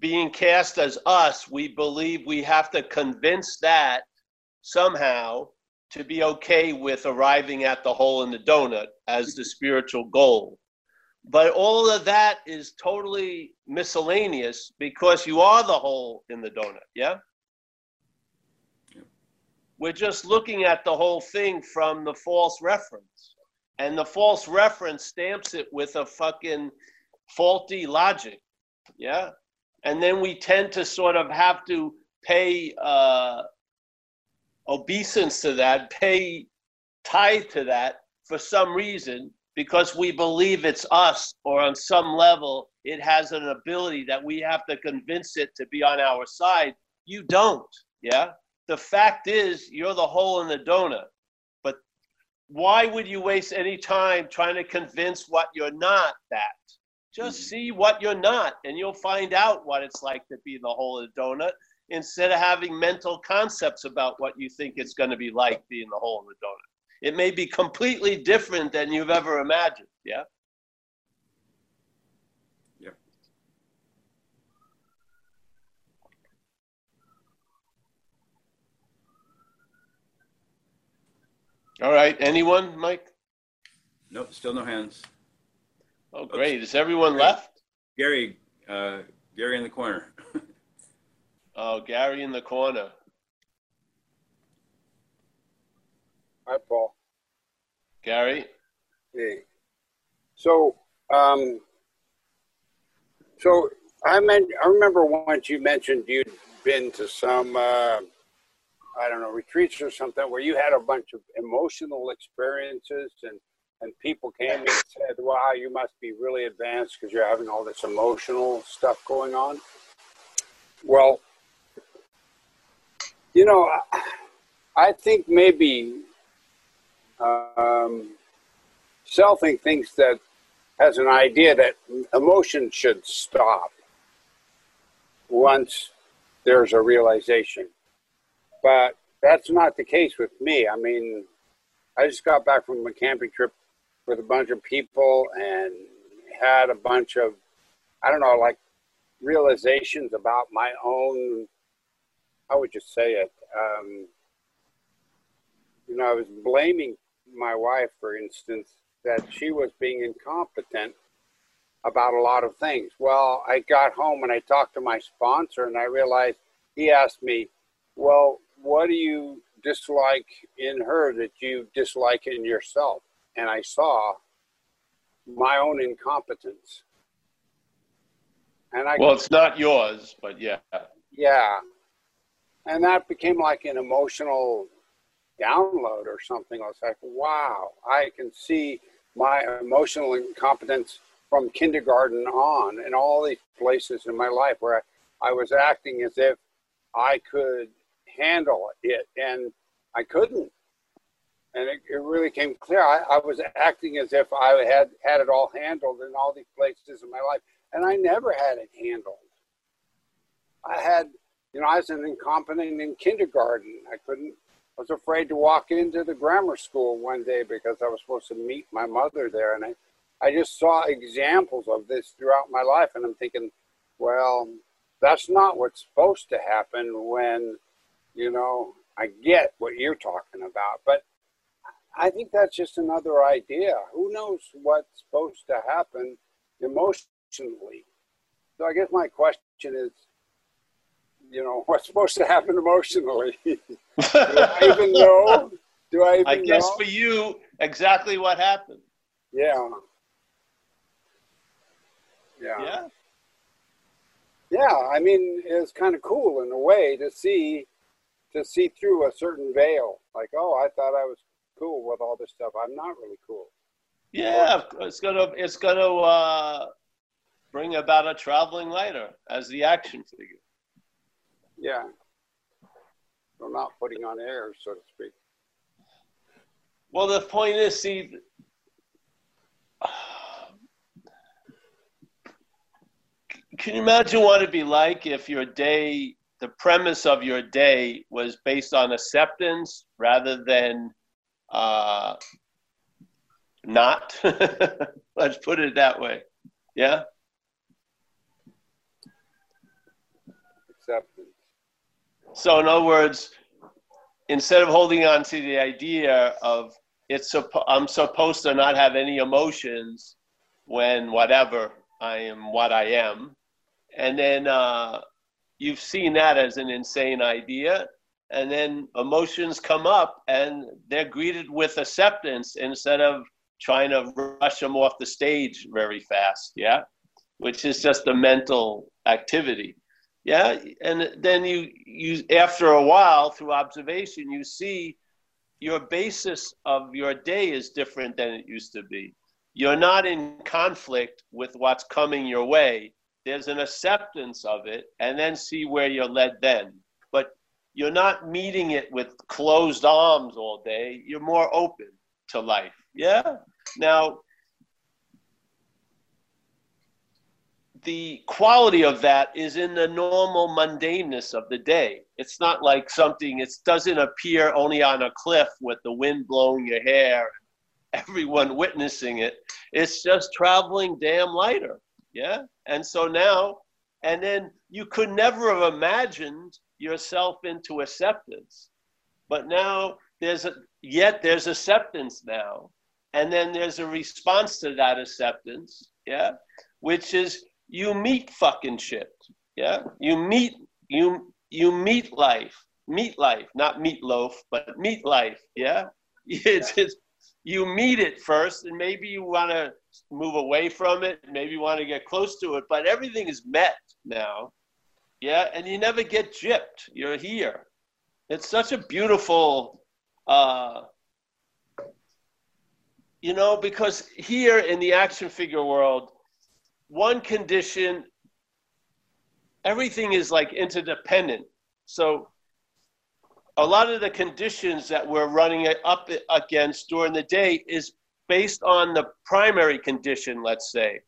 being cast as us, we believe we have to convince that somehow to be okay with arriving at the hole in the donut as the spiritual goal. But all of that is totally miscellaneous because you are the hole in the donut, yeah? We're just looking at the whole thing from the false reference. And the false reference stamps it with a fucking faulty logic, yeah? And then we tend to sort of have to pay uh, obeisance to that, pay tithe to that for some reason because we believe it's us or on some level it has an ability that we have to convince it to be on our side. You don't, yeah? The fact is, you're the hole in the donut. Why would you waste any time trying to convince what you're not that? Just mm-hmm. see what you're not, and you'll find out what it's like to be the hole in the donut instead of having mental concepts about what you think it's going to be like being the hole in the donut. It may be completely different than you've ever imagined. Yeah. Yep. All right. Anyone, Mike? Nope, still no hands. Oh, great. Is everyone left? Gary, uh, Gary in the corner. Oh, Gary in the corner. Hi, Paul. Gary? Hey. So, um, so I meant I remember once you mentioned you'd been to some uh, I don't know retreats or something where you had a bunch of emotional experiences and and people came and said, "Wow, you must be really advanced because you're having all this emotional stuff going on." Well, you know, I, think maybe um, Selfing thinks that has an idea that emotion should stop once there's a realization. But that's not the case with me. I mean, I just got back from a camping trip with a bunch of people and had a bunch of, I don't know, like realizations about my own, how would you say it? Um, you know, I was blaming my wife, for instance, that she was being incompetent about a lot of things. Well, I got home and I talked to my sponsor and I realized he asked me, Well, what do you dislike in her that you dislike in yourself? And I saw my own incompetence. And I Well, it's not yours, but yeah. yeah. And that became like an emotional download or something. I was like, wow, I can see my emotional incompetence from kindergarten on in all these places in my life where I, I was acting as if I could handle it and I couldn't. and it, it really came clear. I, I was acting as if I had had it all handled in all these places in my life, and I never had it handled. I had, you know, I was an incompetent in kindergarten. I couldn't. I was afraid to walk into the grammar school one day because I was supposed to meet my mother there, and I, I just saw examples of this throughout my life, and I'm thinking, well, that's not what's supposed to happen when, you know, I get what you're talking about, but I think that's just another idea. Who knows what's supposed to happen emotionally? So I guess my question is, you know, what's supposed to happen emotionally? Do I even know? Do I even I guess know? for you, exactly what happened. Yeah. Yeah. Yeah. Yeah, I mean, it's kind of cool in a way to see to see through a certain veil. Like, oh, I thought I was cool with all this stuff. I'm not really cool. Yeah, it's gonna it's gonna uh, bring about a traveling lighter as the action figure. Yeah. I'm not putting on airs, so to speak. Well, the point is, see, can you imagine what it'd be like if your day, the premise of your day, was based on acceptance rather than uh, not? Let's put it that way. Yeah. Acceptance. So, in other words, instead of holding on to the idea of it's I'm supposed to not have any emotions when whatever I am what I am, and then uh, you've seen that as an insane idea, and then emotions come up and they're greeted with acceptance instead of trying to rush them off the stage very fast. Yeah, which is just a mental activity. Yeah. And then you you after a while through observation you see your basis of your day is different than it used to be. You're not in conflict with what's coming your way there's an acceptance of it and then see where you're led then but you're not meeting it with closed arms all day you're more open to life yeah now the quality of that is in the normal mundaneness of the day. It's not like something, it doesn't appear only on a cliff with the wind blowing your hair, everyone witnessing it. It's just traveling damn lighter. Yeah. And so now, and then you could never have imagined yourself into acceptance. But now there's a, yet there's acceptance now. And then there's a response to that acceptance. Yeah. Which is you meet fucking shit. Yeah, you meet you you meet life, meet life, not meatloaf, but meet life. Yeah, it's, it's you meet it first, and maybe you want to move away from it, maybe want to get close to it, but everything is met now. Yeah, and you never get gypped. You're here. It's such a beautiful. Uh, you know, because here in the action figure world, one condition, everything is like interdependent. So a lot of the conditions that we're running up against during the day is based on the primary condition, let's say,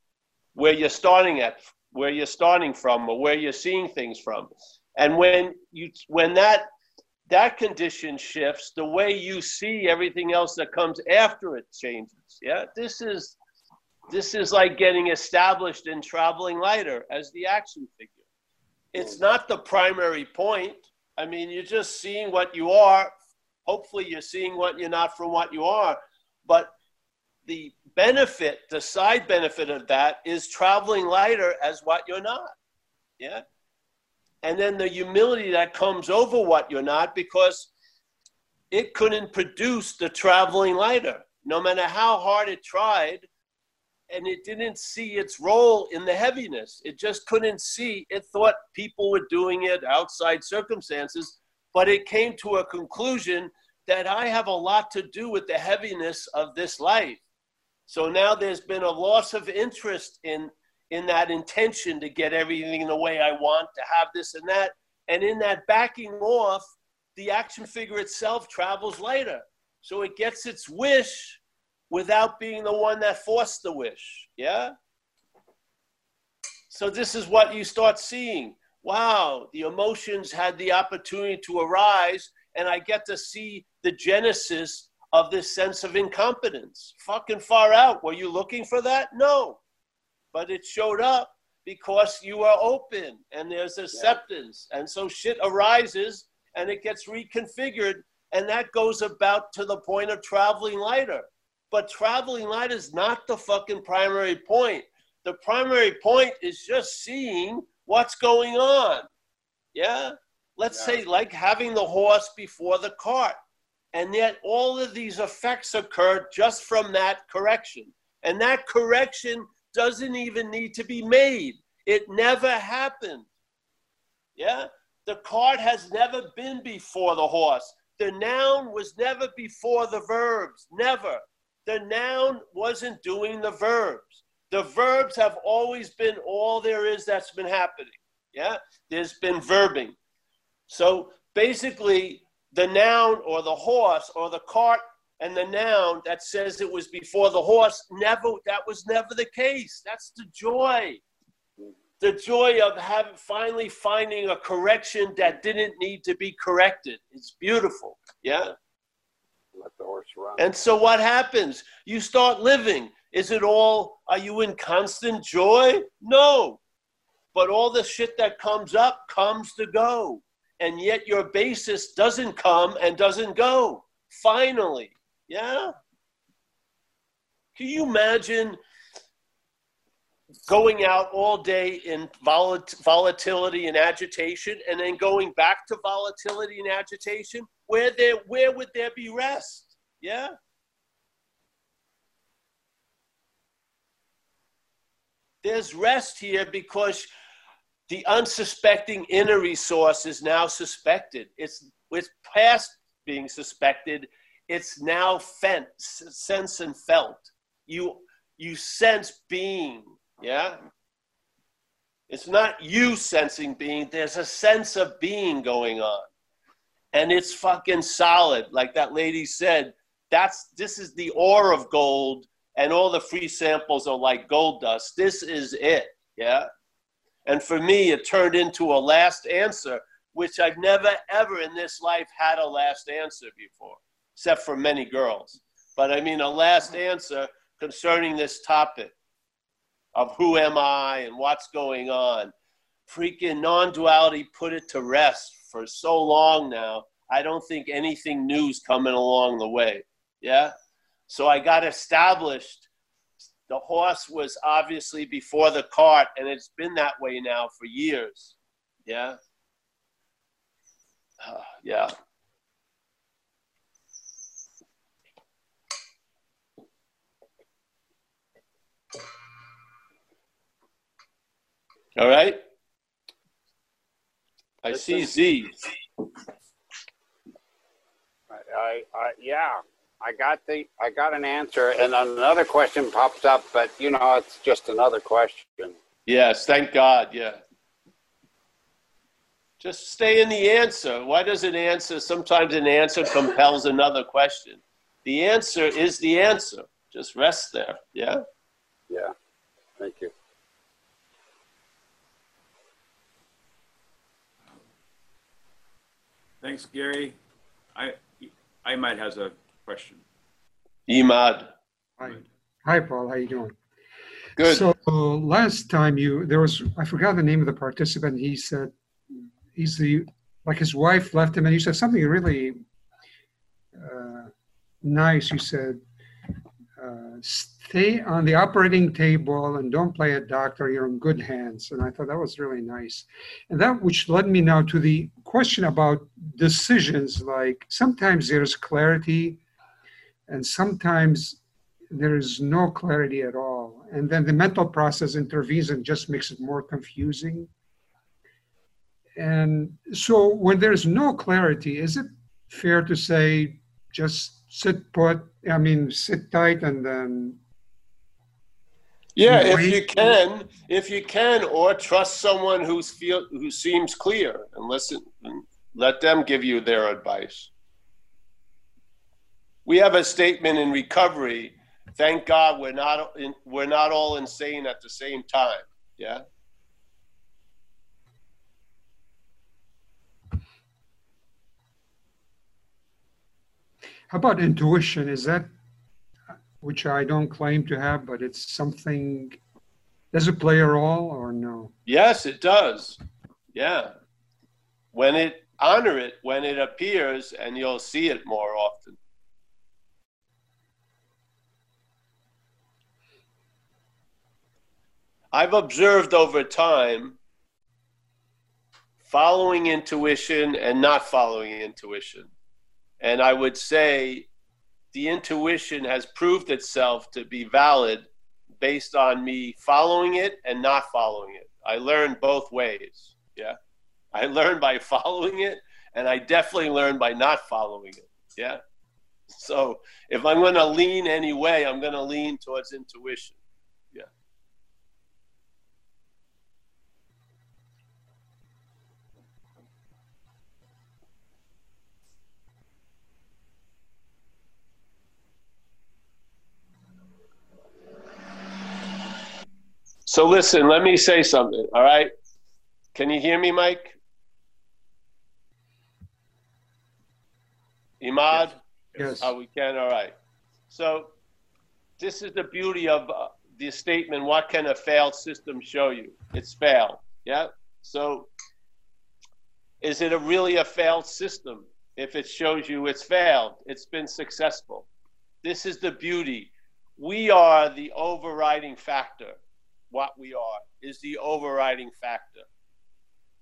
where you're starting at, where you're starting from, or where you're seeing things from. And when you when that that condition shifts, the way you see everything else that comes after it changes. Yeah, this is this is like getting established in traveling lighter as the action figure. It's not the primary point. I mean, you're just seeing what you are. Hopefully, you're seeing what you're not from what you are. But the benefit, the side benefit of that is traveling lighter as what you're not. Yeah. And then the humility that comes over what you're not because it couldn't produce the traveling lighter. No matter how hard it tried, and it didn't see its role in the heaviness. It just couldn't see. It thought people were doing it outside circumstances, but it came to a conclusion that I have a lot to do with the heaviness of this life. So now there's been a loss of interest in in that intention to get everything the way I want, to have this and that. And in that backing off, the action figure itself travels later. so it gets its wish without being the one that forced the wish. Yeah? So this is what you start seeing. Wow, the emotions had the opportunity to arise, and I get to see the genesis of this sense of incompetence. Fucking far out. Were you looking for that? No. But it showed up because you are open and there's acceptance. And so shit arises and it gets reconfigured, and that goes about to the point of traveling lighter. But traveling light is not the fucking primary point. The primary point is just seeing what's going on. Yeah? Let's Yeah. say, like having the horse before the cart. And yet, all of these effects occur just from that correction. And that correction doesn't even need to be made, it never happened. Yeah? The cart has never been before the horse. The noun was never before the verbs, never. The noun wasn't doing the verbs. The verbs have always been all there is that's been happening. Yeah? There's been verbing. So basically, the noun or the horse or the cart and the noun that says it was before the horse never that was never the case. That's the joy. The joy of having finally finding a correction that didn't need to be corrected. It's beautiful. Yeah. Let the horse run. and so what happens? You start living. Is it all are you in constant joy? No. But all the shit that comes up comes to go and yet your basis doesn't come and doesn't go. Finally. Yeah? Can you imagine going out all day in volat- volatility and agitation and then going back to volatility and agitation? Where there where would there be rest? Yeah? There's rest here because the unsuspecting inner resource is now suspected. It's it's past being suspected. It's now felt sense and felt. You you sense being yeah? It's not you sensing being. There's a sense of being going on. And it's fucking solid. Like that lady said that's this is the ore of gold and all the free samples are like gold dust. This is it yeah and for me it turned into a last answer which i've never ever in this life had a last answer before except for many girls but i mean a last answer concerning this topic of who am I and what's going on. Freaking non duality put it to rest for so long now. I don't think anything new's coming along the way. Yeah? So I got established. The horse was obviously before the cart, and it's been that way now for years. Yeah? Uh, yeah. All right. I see Z. I, I, yeah, I got the, I got an answer, and another question pops up, but you know, it's just another question. Yes, thank God. Yeah. Just stay in the answer. Why does an answer? Sometimes an answer compels another question. The answer is the answer. Just rest there. Yeah. Yeah, thank you. Thanks, Gary. I, I might have a question. Imad. Hi, hi, Paul. How you doing? Good. So last time you there was I forgot the name of the participant. He said he's the like his wife left him, and you said something really uh, nice. You said uh, stay on the operating table and don't play a doctor. You're in good hands, and I thought that was really nice. And that which led me now to the question about decisions. Like sometimes there's clarity, and sometimes there is no clarity at all. And then the mental process intervenes and just makes it more confusing. And so when there's no clarity, is it fair to say just sit put, I mean, sit tight and then, Yeah, if you can, if you can, or trust someone who's feel who seems clear and listen and let them give you their advice. We have a statement in recovery. Thank God we're not in, we're not all insane at the same time. Yeah. How about intuition? Is that, which I don't claim to have, but it's something, does it play a role or no? Yes, it does. Yeah. When it honor it when it appears and you'll see it more often. I've observed over time following intuition and not following intuition. And I would say the intuition has proved itself to be valid based on me following it and not following it. I learned both ways. Yeah. I learned by following it, and I definitely learned by not following it. Yeah. So if I'm going to lean any way, I'm going to lean towards intuition. So listen, let me say something. All right. Can you hear me, Mike? Imad? Yes. Oh, we can. All right. So, this is the beauty of uh, the statement what can a failed system show you? It's failed. Yeah. So, is it a really a failed system if it shows you it's failed? It's been successful. This is the beauty. We are the overriding factor. What we are is the overriding factor.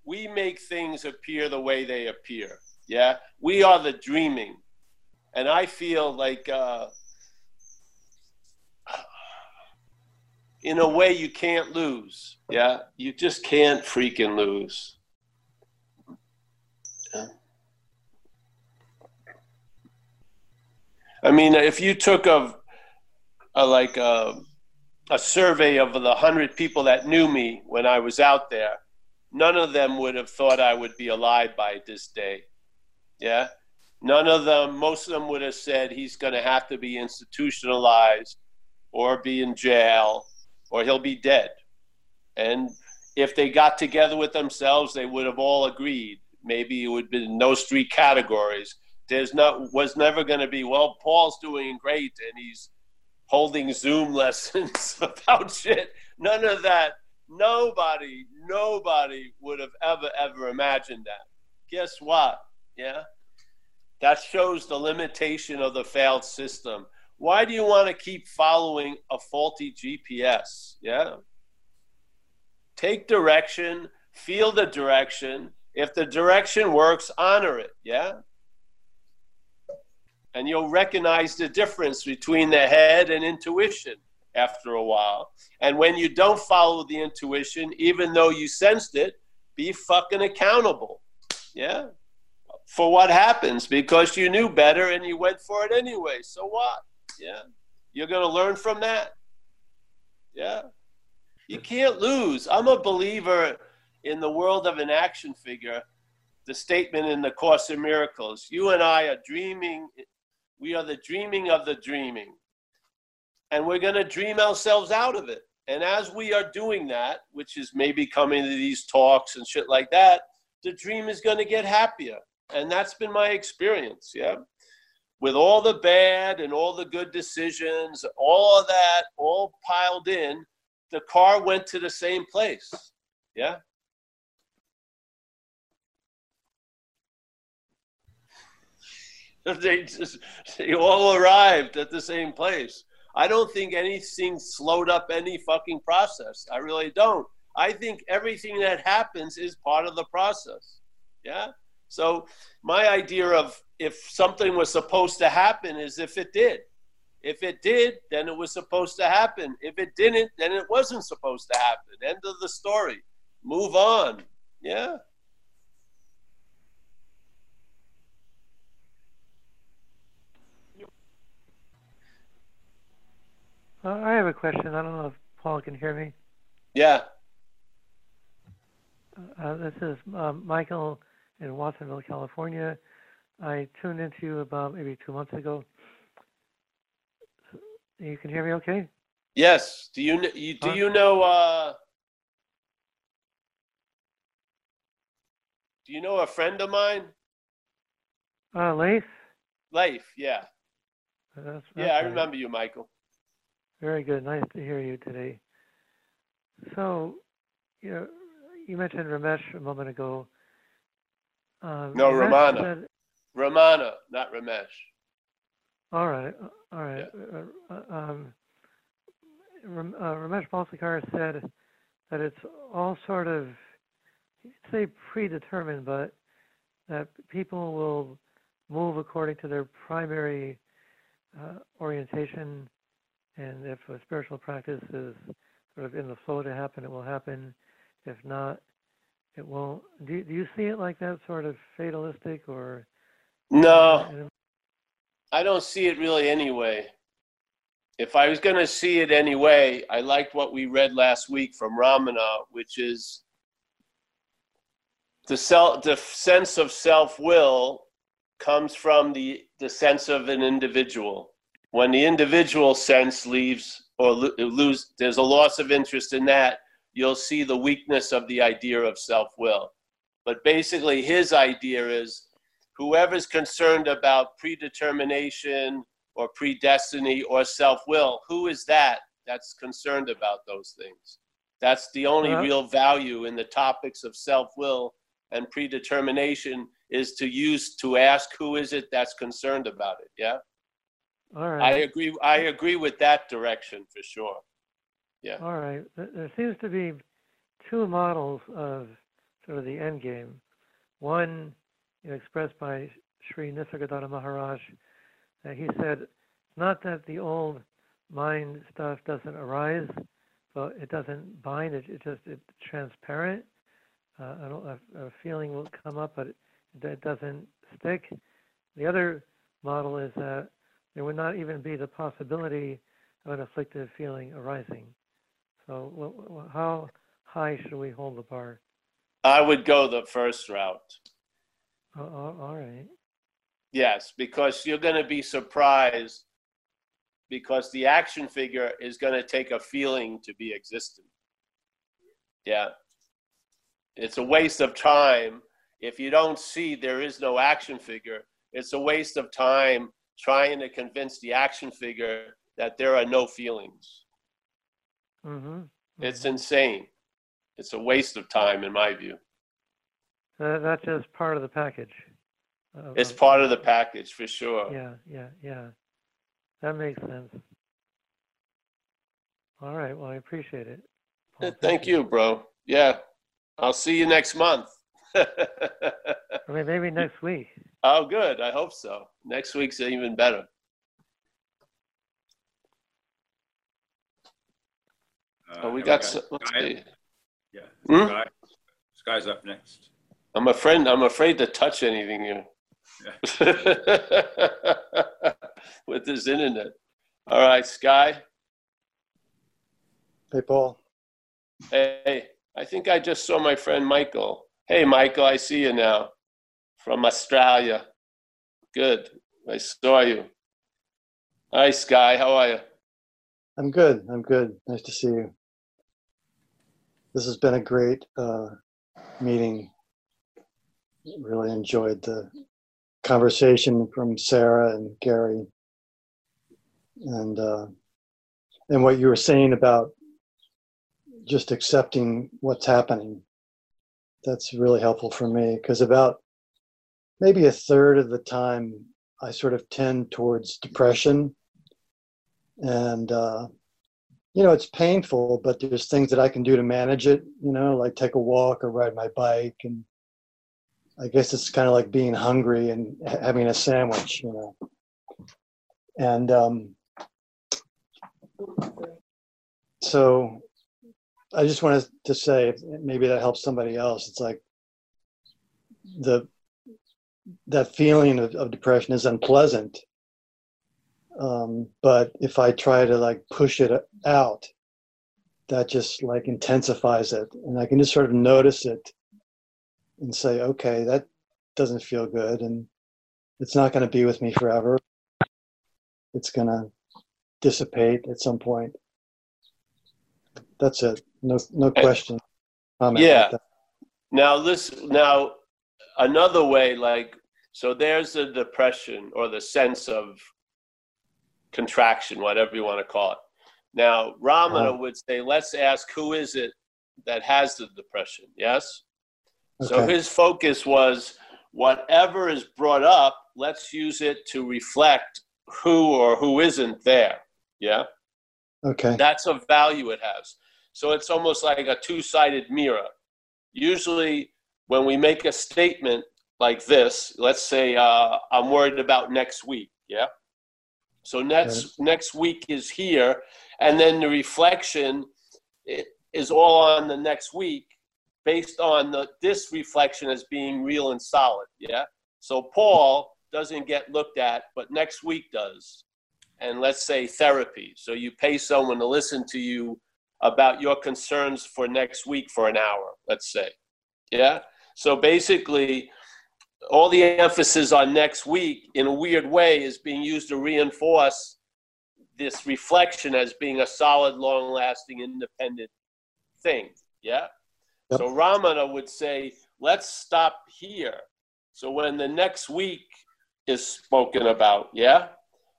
We make things appear the way they appear. Yeah, we are the dreaming, and I feel like, uh, in a way, you can't lose. Yeah, you just can't freaking lose. Yeah. I mean, if you took a, a like a, a survey of the hundred people that knew me when I was out there, none of them would have thought I would be alive by this day. Yeah. None of them, most of them would have said he's going to have to be institutionalized or be in jail or he'll be dead. And if they got together with themselves, they would have all agreed. Maybe it would be in those three categories. There's not was never going to be well. Paul's doing great and he's holding Zoom lessons about shit. None of that. Nobody, nobody would have ever, ever imagined that. Guess what? Yeah. That shows the limitation of the failed system. Why do you want to keep following a faulty GPS? Yeah. Take direction, feel the direction. If the direction works, honor it. Yeah. And you'll recognize the difference between the head and intuition after a while. And when you don't follow the intuition, even though you sensed it, be fucking accountable. Yeah for what happens because you knew better and you went for it anyway. So what? Yeah. You're going to learn from that. Yeah. You can't lose. I'm a believer in the world of an action figure. The statement in the Course in Miracles you and I are dreaming, we are the dreaming of the dreaming. And we're going to dream ourselves out of it. And as we are doing that, which is maybe coming to these talks and shit like that, the dream is going to get happier and that's been my experience, yeah. With all the bad and all the good decisions, all of that, all piled in, the car went to the same place. Yeah. They just they all arrived at the same place. I don't think anything slowed up any fucking process. I really don't. I think everything that happens is part of the process. Yeah. So my idea of if something was supposed to happen is if it did. If it did, then it was supposed to happen. If it didn't, then it wasn't supposed to happen. End of the story. Move on. Yeah. Uh, I have a question. I don't know if Paul can hear me. Yeah. Uh, this is um, Michael in Watsonville, California. I tuned into you about maybe two months ago, You can hear me okay? Yes. Do you, you do you know uh Do you know a friend of mine? Uh, Lace? Leif, yeah. That's, Yeah, I right. remember you, Michael. Very good. Nice to hear you today. So, you know, you mentioned Ramesh a moment ago. Um, No, Ramesh Ramana. said- Ramana, not Ramesh. all right, uh, all right. Uh, uh, um, Ram- uh, Ramesh Balsekar said that it's all sort of, he'd say predetermined, but that people will move according to their primary uh, orientation, and if a spiritual practice is sort of in the flow to happen, it will happen. If not, it won't. Do you, do you see it like that, sort of fatalistic, or? Uh, no, I don't see it really anyway. If I was going to see it anyway, I liked what we read last week from Ramana, which is the self, the sense of self-will comes from the the sense of an individual. When the individual sense leaves or lo- lose, there's a loss of interest in that. You'll see the weakness of the idea of self-will. But basically, his idea is whoever's concerned about predetermination or predestiny or self-will, who is that that's concerned about those things? That's the only Uh-huh. real value in the topics of self-will and predetermination is to use to ask who is it that's concerned about it. Yeah, All I agree. I agree with that direction for sure. Yeah. All right. There seems to be two models of sort of the end game. One, you know, expressed by Sri Nisargadatta Maharaj, uh, he said, not that the old mind stuff doesn't arise, but it doesn't bind. It, it just it's transparent. Uh, I don't, a, a feeling will come up, but it, it doesn't stick. The other model is that there would not even be the possibility of an afflictive feeling arising. So, wh- wh- how high should we hold the bar? I would go the first route. Oh, all right. Yes, because you're going to be surprised because the action figure is going to take a feeling to be existent. Yeah. It's a waste of time. If you don't see there is no action figure, it's a waste of time trying to convince the action figure that there are no feelings. Mm-hmm. It's insane. It's a waste of time, in my view. That, that's just part of the package. of- It's part of the package for sure. Yeah, yeah, yeah. That makes sense. All right. Well, I appreciate it. Paul, Thank you, bro. Yeah. I'll see you next month. Or may- maybe next week. Oh, good. I hope so. Next week's even better. Uh, Oh, we have got. s- let's see. Yeah. Hmm? Sky. Sky's up next. I'm afraid. I'm afraid to touch anything here with this internet. All right, Sky. Hey, Paul. Hey, I think I just saw my friend Michael. Hey, Michael, I see you now from Australia. Good. I saw you. Hi, Sky. How are you? I'm good. I'm good. Nice to see you. This has been a great uh, meeting. Really enjoyed the conversation from Sarah and Gary, and uh, and what you were saying about just accepting what's happening. That's really helpful for me because about maybe a third of the time I sort of tend towards depression. And uh, you know it's painful but there's things that i can do to manage it you know like take a walk or ride my bike. And i guess it's kind of like being hungry and having a sandwich you know. And um, so i just wanted to say maybe that helps somebody else. It's like the that feeling of, of depression is unpleasant um, but if I try to like push it out, that just like intensifies it, and I can just sort of notice it and say, okay, that doesn't feel good, and it's not going to be with me forever. It's going to dissipate at some point. That's it. No, no question. Comment Yeah. like. Now this now another way like so there's the depression or the sense of contraction, whatever you want to call it. Now Ramana Uh-huh. would say, let's ask who is it that has the depression? Yes. So his focus was whatever is brought up, let's use it to reflect who or who isn't there. Yeah. Okay. That's a value it has. So it's almost like a two sided mirror. Usually, when we make a statement like this, let's say, uh, I'm worried about next week. Yeah. So next, next week is here. And then the reflection is all on the next week based on the, this reflection as being real and solid. Yeah. So Paul doesn't get looked at, but next week does and let's say therapy. So you pay someone to listen to you about your concerns for next week for an hour, let's say. Yeah? So basically, all the emphasis on next week in a weird way is being used to reinforce this reflection as being a solid, long lasting, independent thing. Yeah? Yep. So Ramana would say, let's stop here. So when the next week is spoken about, yeah?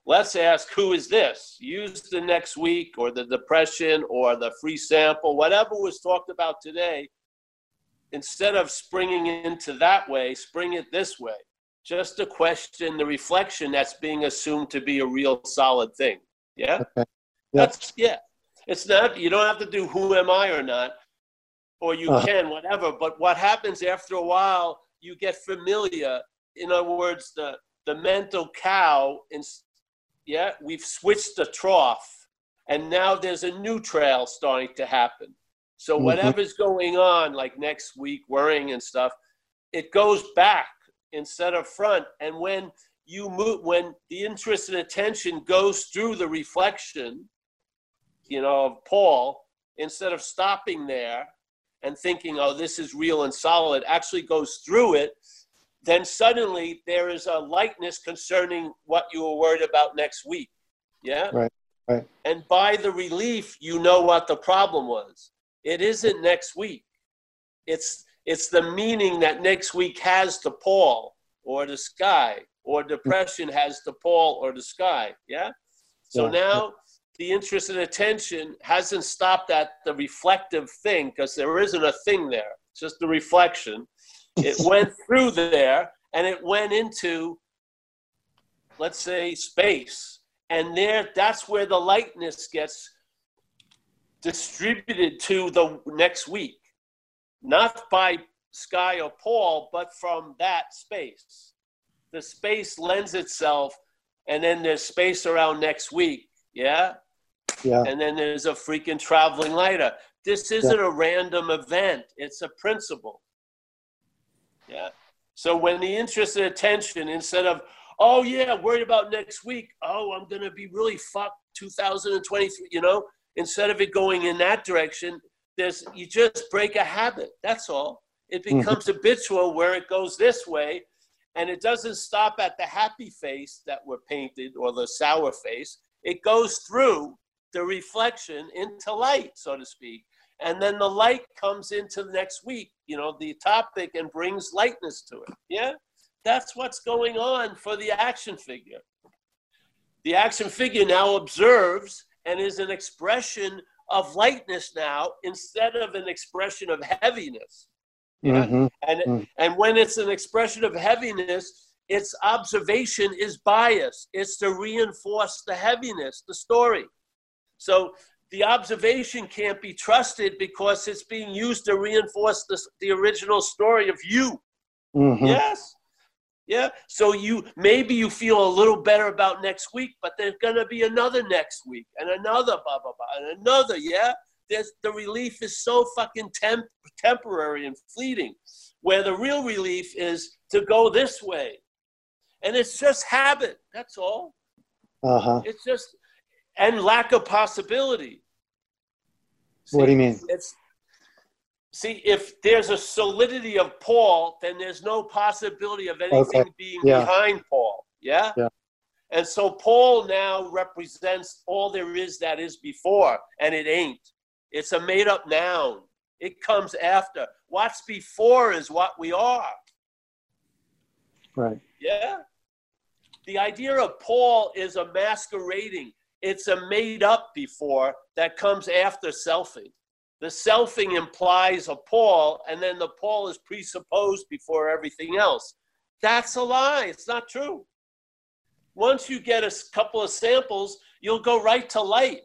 let's ask who is this use the next week or the depression or the free sample whatever was talked about today instead of springing into that way spring it this way just to question the reflection that's being assumed to be a real solid thing yeah Okay. Yep. that's yeah it's not you don't have to do who am i or not or you Uh-huh. can whatever but what happens after a while you get familiar in other words the the mental cow in, yeah we've switched the trough and now there's a new trail starting to happen so Mhm. whatever's going on like next week worrying and stuff it goes back instead of front and when you move when the interest and attention goes through the reflection you know of paul instead of stopping there and thinking oh this is real and solid actually goes through it then suddenly there is a lightness concerning what you were worried about next week. Yeah? Right, right. And by the relief, you know what the problem was. It isn't next week. It's it's the meaning that next week has to Paul or the sky, or depression has to Paul or the sky. Yeah? So Yeah, now the interest and attention hasn't stopped at the reflective thing because there isn't a thing there. It's just the reflection it went through there and it went into let's say space and there that's where the lightness gets distributed to the next week. Not by sky or paul but from that space. The space lends itself and then there's space around next week yeah? Yeah. and then there's a freaking traveling lighter. This isn't a random event. It's a principle. Yeah. So when the interest and attention, instead of, oh yeah, worried about next week, oh, I'm gonna be really fucked 2023, you know, instead of it going in that direction, there's you just break a habit. That's all. It Mhm. becomes habitual where it goes this way, and it doesn't stop at the happy face that we're painted or the sour face. It goes through the reflection into light, so to speak. And then the light comes into the next week, you know, the topic and brings lightness to it. Yeah? That's what's going on for the action figure. The action figure now observes and is an expression of lightness now instead of an expression of heaviness. Yeah? Mhm. And, Mm. and when it's an expression of heaviness, its observation is biased. It's to reinforce the heaviness, the story. So the observation can't be trusted because it's being used to reinforce the, the original story of you. Mhm. Yes. Yeah. So you maybe you feel a little better about next week, but there's gonna be another next week and another blah blah blah and another. Yeah. There's the relief is so fucking temp, temporary and fleeting, where the real relief is to go this way, and it's just habit. That's all. Uh-huh. It's just and lack of possibility. What do you mean? It's see if there's a solidity of Paul, then there's no possibility of anything Okay. being Yeah. behind Paul. Yeah. Yeah. And so Paul now represents all there is that is before, and it ain't. It's a made up noun. It comes after. What's before is what we are. Right. Yeah. The idea of Paul is a masquerading. It's a made up before that comes after selfing. The selfing implies a Paul, and then the Paul is presupposed before everything else. That's a lie. It's not true. Once you get a couple of samples, you'll go right to light,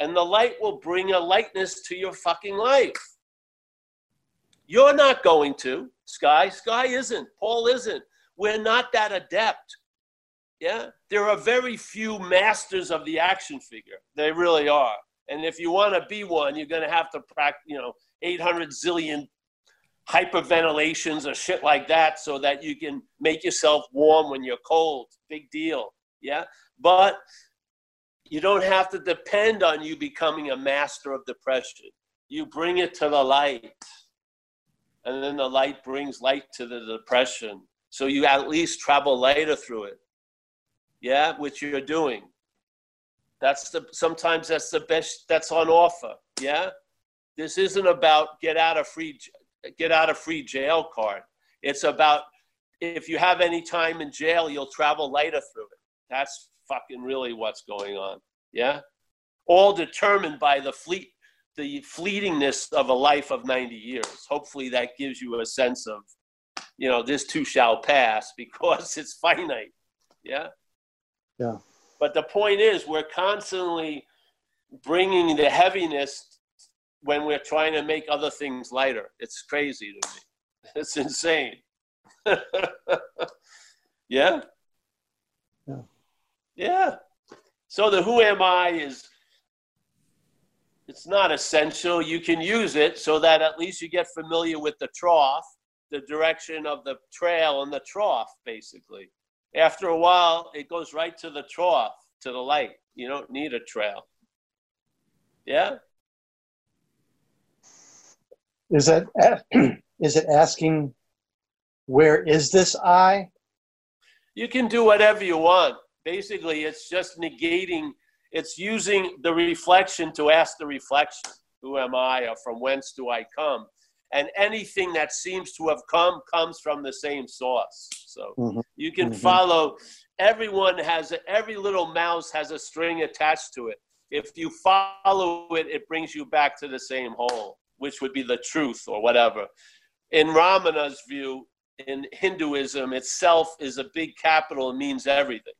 and the light will bring a lightness to your fucking life. You're not going to, Sky. Sky isn't. Paul isn't. We're not that adept. Yeah? There are very few masters of the action figure. They really are. And if you want to be one, you're going to have to practice, you know, 800 zillion hyperventilations or shit like that so that you can make yourself warm when you're cold. Big deal. Yeah. But you don't have to depend on you becoming a master of depression. You bring it to the light. And then the light brings light to the depression. So you at least travel lighter through it. Yeah, which you're doing. That's the sometimes that's the best that's on offer. Yeah. This isn't about get out of free get out of free jail card. It's about if you have any time in jail, you'll travel lighter through it. That's fucking really what's going on. Yeah? All determined by the fleet the fleetingness of a life of 90 years. Hopefully that gives you a sense of, you know, this too shall pass because it's finite. Yeah? Yeah. But the point is, we're constantly bringing the heaviness when we're trying to make other things lighter. It's crazy to me. It's insane. yeah? Yeah. Yeah. So the who am I is it's not essential. You can use it so that at least you get familiar with the trough, the direction of the trail and the trough, basically. After a while, it goes right to the trough, to the light. You don't need a trail. Yeah? Is that is it asking where is this I? You can do whatever you want. Basically, it's just negating, it's using the reflection to ask the reflection Who am I, or from whence do I come? And anything that seems to have come comes from the same source. So Mhm. you can Mhm. follow, everyone has, a, every little mouse has a string attached to it. If you follow it, it brings you back to the same hole, which would be the truth or whatever. In Ramana's view, in Hinduism itself is a big capital and means everything.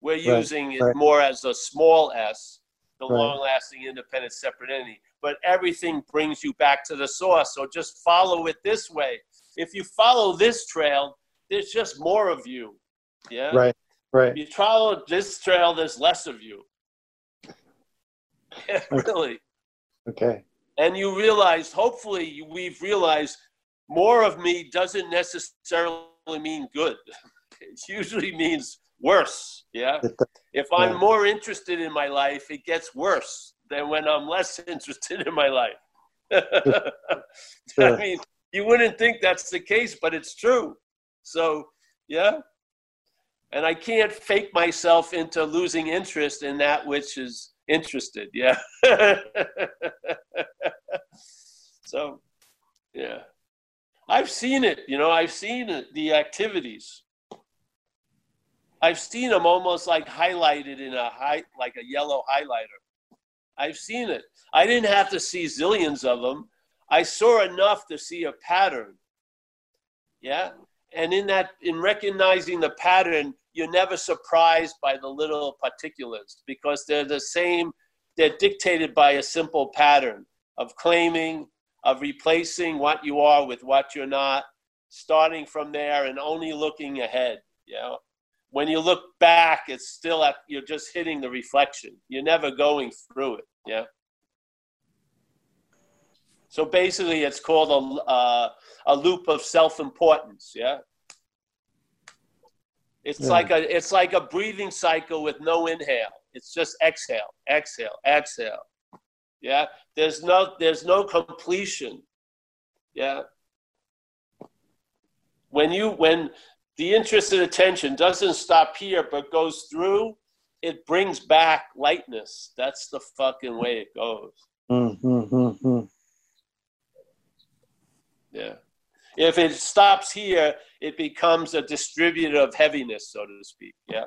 We're Right, using it right. more as a small s, the Right. long lasting, independent, separate entity. But everything brings you back to the source. So just follow it this way. If you follow this trail, there's just more of you. Yeah. Right. Right. If you follow this trail, there's less of you. Yeah, really. Okay. And you realize, hopefully, we've realized more of me doesn't necessarily mean good. It usually means worse. Yeah. If I'm more interested in my life, it gets worse than when I'm less interested in my life. I mean, you wouldn't think that's the case, but it's true. So, yeah. And I can't fake myself into losing interest in that which is interested. Yeah. so, yeah. I've seen it, you know, I've seen it, the activities. I've seen them almost like highlighted in a high, like a yellow highlighter. I've seen it. I didn't have to see zillions of them. I saw enough to see a pattern. Yeah. And in that, in recognizing the pattern, you're never surprised by the little particulars because they're the same, they're dictated by a simple pattern of claiming, of replacing what you are with what you're not, starting from there and only looking ahead. You know? When you look back, it's still at, you're just hitting the reflection. You're never going through it. Yeah. So basically, it's called a, uh, a loop of self-importance. Yeah. It's Yeah. like a it's like a breathing cycle with no inhale. It's just exhale, exhale, exhale. Yeah. There's no there's no completion. Yeah. When you when the interest and attention doesn't stop here, but goes through, it brings back lightness. That's the fucking way it goes. Mm, mm, mm, mm. Yeah. If it stops here, it becomes a distributor of heaviness, so to speak. Yeah.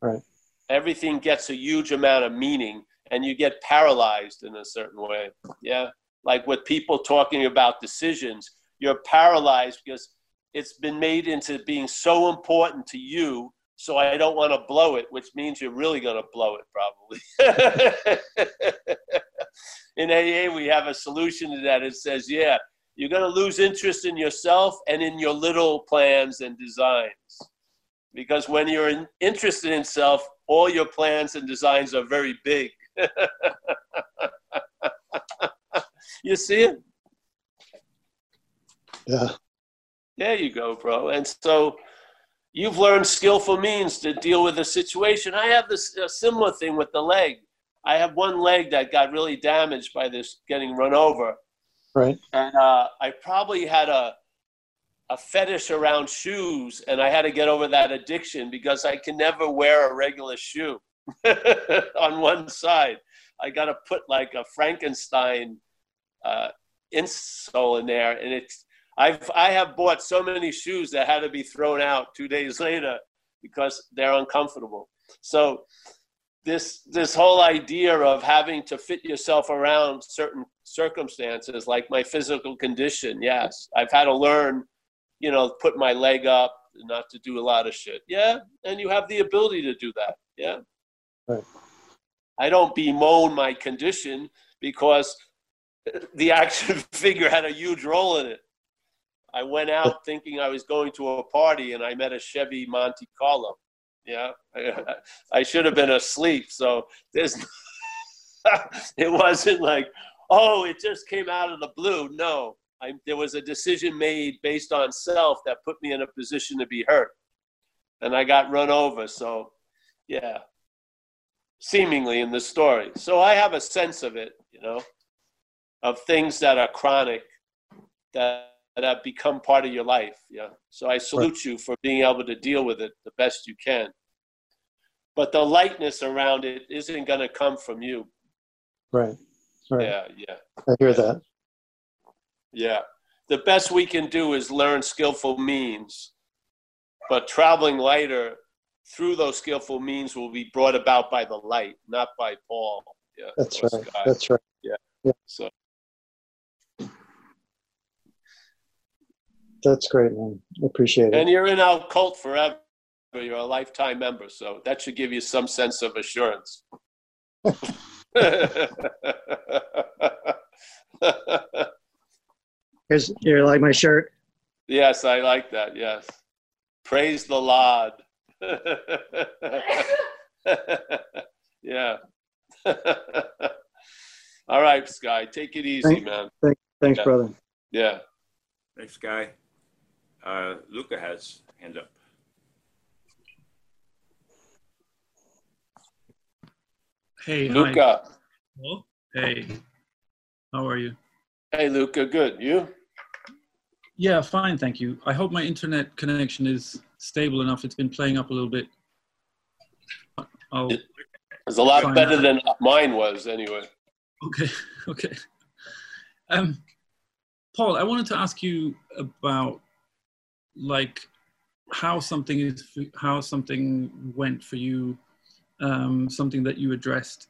Right. Everything gets a huge amount of meaning and you get paralyzed in a certain way. Yeah. Like with people talking about decisions, you're paralyzed because it's been made into being so important to you. So I don't want to blow it, which means you're really going to blow it probably. in AA, we have a solution to that. It says, yeah, you're going to lose interest in yourself and in your little plans and designs. Because when you're in, interested in self, all your plans and designs are very big. you see it? Yeah. There you go, bro. And so you've learned skillful means to deal with a situation. I have this a similar thing with the leg. I have one leg that got really damaged by this getting run over. Right. And uh, I probably had a, a fetish around shoes, and I had to get over that addiction because I can never wear a regular shoe on one side. I got to put like a Frankenstein uh, insole in there, and it's I've I have bought so many shoes that had to be thrown out two days later because they're uncomfortable. So this this whole idea of having to fit yourself around certain circumstances, like my physical condition, yes, I've had to learn, you know, put my leg up, not to do a lot of shit. Yeah, and you have the ability to do that. Yeah. Right. I don't bemoan my condition because the action figure had a huge role in it. I went out thinking I was going to a party and I met a Chevy Monte Carlo. Yeah, I, I should have been asleep. So there's, it wasn't like, oh, it just came out of the blue. No, I, there was a decision made based on self that put me in a position to be hurt, and I got run over. So, yeah, seemingly in the story. So I have a sense of it, you know, of things that are chronic that that have become part of your life. Yeah. So I salute right. you for being able to deal with it the best you can. But the lightness around it isn't going to come from you. Right. Right. Yeah. Yeah. I hear that. Yeah. The best we can do is learn skillful means, but traveling lighter through those skillful means will be brought about by the light, not by Paul. Yeah. That's right. Sky. That's right. Yeah. yeah. So. That's great, man. Appreciate it. And you're in our cult forever. You're a lifetime member, so that should give you some sense of assurance. Here's you like my shirt. Yes, I like that. Yes, praise the Lord. yeah. All right, Sky, take it easy, thanks, man. Thanks, thanks yeah. brother. Yeah. Thanks, Guy. Uh, Luca has hand up. Hey, Luca. Hi. Hello? Hey, how are you? Hey, Luca. Good. You? Yeah, fine, thank you. I hope my internet connection is stable enough. It's been playing up a little bit. I'll it's a lot better out. than mine was, anyway. Okay, okay. Um, Paul, I wanted to ask you about like how something is how something went for you um, something that you addressed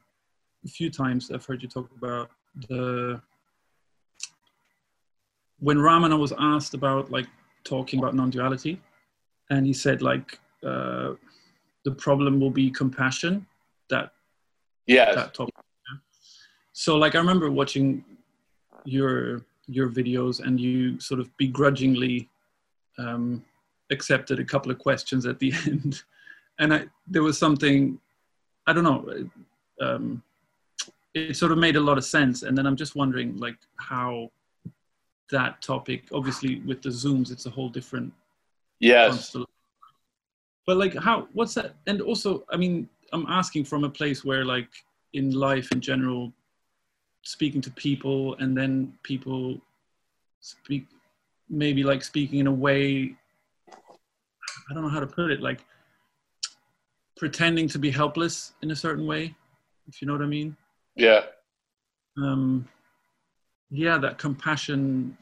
a few times. I've heard you talk about the when ramana was asked about like talking about non-duality and he said like uh, the problem will be compassion that yeah that topic so like i remember watching your your videos and you sort of begrudgingly um, accepted a couple of questions at the end, and I, there was something, I don't know, um, it sort of made a lot of sense. And then I'm just wondering, like, how that topic, obviously with the zooms, it's a whole different. Yes. But like, how? What's that? And also, I mean, I'm asking from a place where, like, in life in general, speaking to people, and then people speak maybe like speaking in a way I don't know how to put it, like pretending to be helpless in a certain way, if you know what I mean. Yeah. Um, yeah, that compassion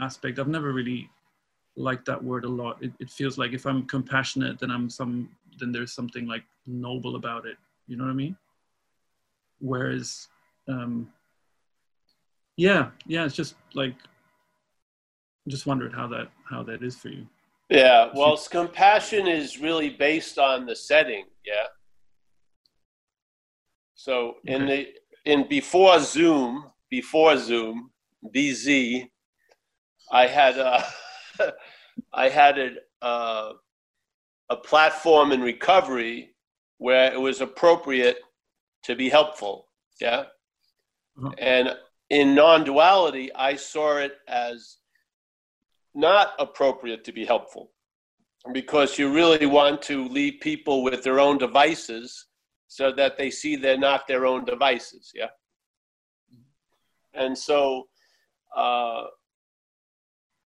aspect. I've never really liked that word a lot. It, it feels like if I'm compassionate, then I'm some, then there's something like noble about it. You know what I mean? Whereas, um, yeah, yeah, it's just like, just wondered how that how that is for you. Yeah. Well, compassion is really based on the setting. Yeah. So in the in before Zoom, before Zoom, BZ, I had a, I had a, uh, a platform in recovery where it was appropriate to be helpful. Yeah. And in non duality, I saw it as not appropriate to be helpful because you really want to leave people with their own devices so that they see they're not their own devices. Yeah. And so, uh,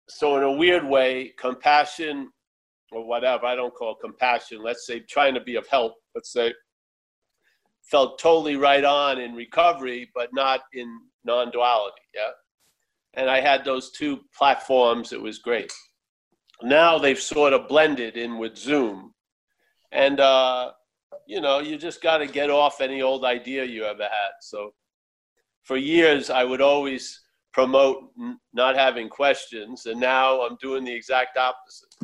so in a weird way, compassion or whatever, I don't call compassion, let's say trying to be of help, let's say, felt totally right on in recovery, but not in non duality. Yeah. And I had those two platforms. It was great. Now they've sort of blended in with Zoom. And, uh, you know, you just got to get off any old idea you ever had. So for years, I would always promote n- not having questions, and now I'm doing the exact opposite.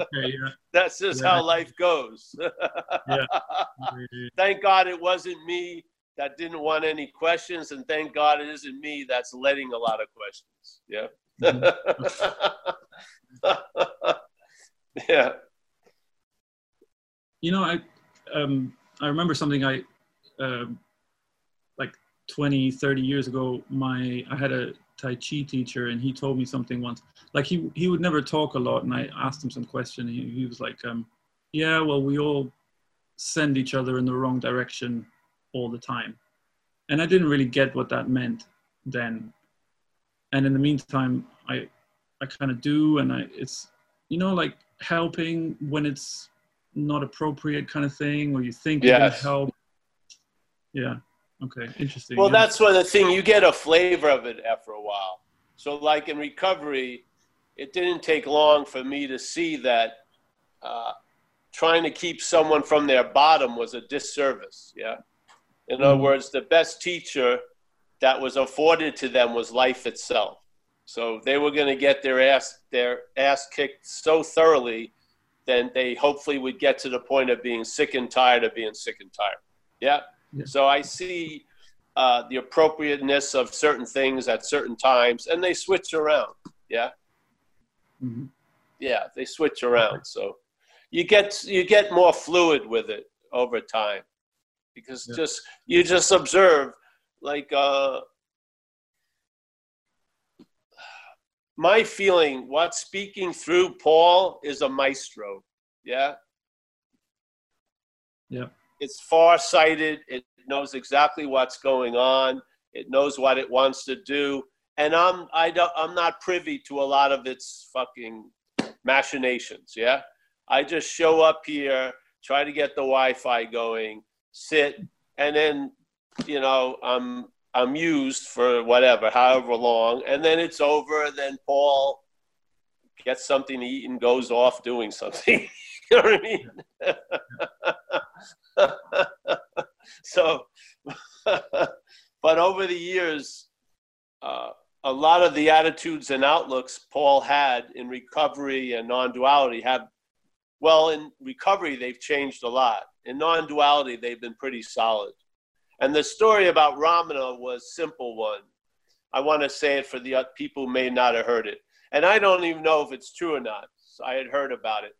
Okay, yeah. That's just Yeah. how life goes. Yeah. thank God it wasn't me that didn't want any questions, and thank God it isn't me that's letting a lot of questions. Yeah. yeah. You know, I um, I remember something I um, like 20, 30 years ago. My I had a Tai Chi teacher, and he told me something once. Like he he would never talk a lot, and I asked him some question. And he, he was like, um, "Yeah, well, we all send each other in the wrong direction all the time," and I didn't really get what that meant then. And in the meantime, I I kind of do, and I it's you know like helping when it's not appropriate kind of thing, or you think you're gonna help. Yeah. Okay. Interesting. Well, yeah. that's what the thing. You get a flavor of it after a while. So, like in recovery, it didn't take long for me to see that uh, trying to keep someone from their bottom was a disservice. Yeah. In other Mhm. words, the best teacher that was afforded to them was life itself. So they were going to get their ass their ass kicked so thoroughly, then they hopefully would get to the point of being sick and tired of being sick and tired. Yeah. Yeah. So I see uh, the appropriateness of certain things at certain times, and they switch around. Yeah, Mhm. yeah, they switch around. So you get you get more fluid with it over time because Yeah. just you just observe like uh, my feeling. What's speaking through Paul is a maestro. Yeah, Yeah. it's far-sighted it knows exactly what's going on it knows what it wants to do and i'm i don't i'm not privy to a lot of its fucking machinations yeah i just show up here try to get the wi-fi going sit and then you know i'm i'm used for whatever however long and then it's over then paul gets something to eat and goes off doing something you know what i mean so, but over the years, uh, a lot of the attitudes and outlooks Paul had in recovery and non duality have, well, in recovery, they've changed a lot. In non duality, they've been pretty solid. And the story about Ramana was simple one. I want to say it for the people who may not have heard it. And I don't even know if it's true or not. So I had heard about it.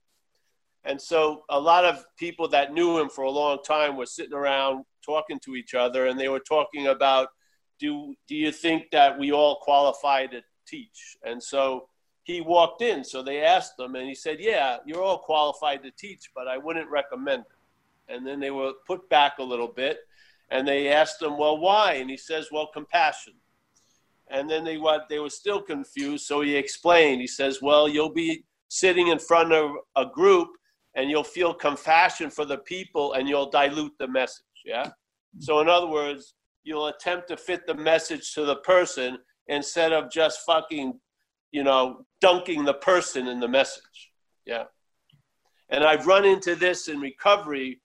And so a lot of people that knew him for a long time were sitting around talking to each other, and they were talking about, do do you think that we all qualify to teach? And so he walked in, so they asked him, and he said, "Yeah, you're all qualified to teach, but I wouldn't recommend it." And then they were put back a little bit, and they asked him, "Well, why?" And he says, "Well, compassion." And then they they were still confused, so he explained. He says, "Well, you'll be sitting in front of a group and you'll feel compassion for the people and you'll dilute the message. Yeah. So, in other words, you'll attempt to fit the message to the person instead of just fucking, you know, dunking the person in the message. Yeah. And I've run into this in recovery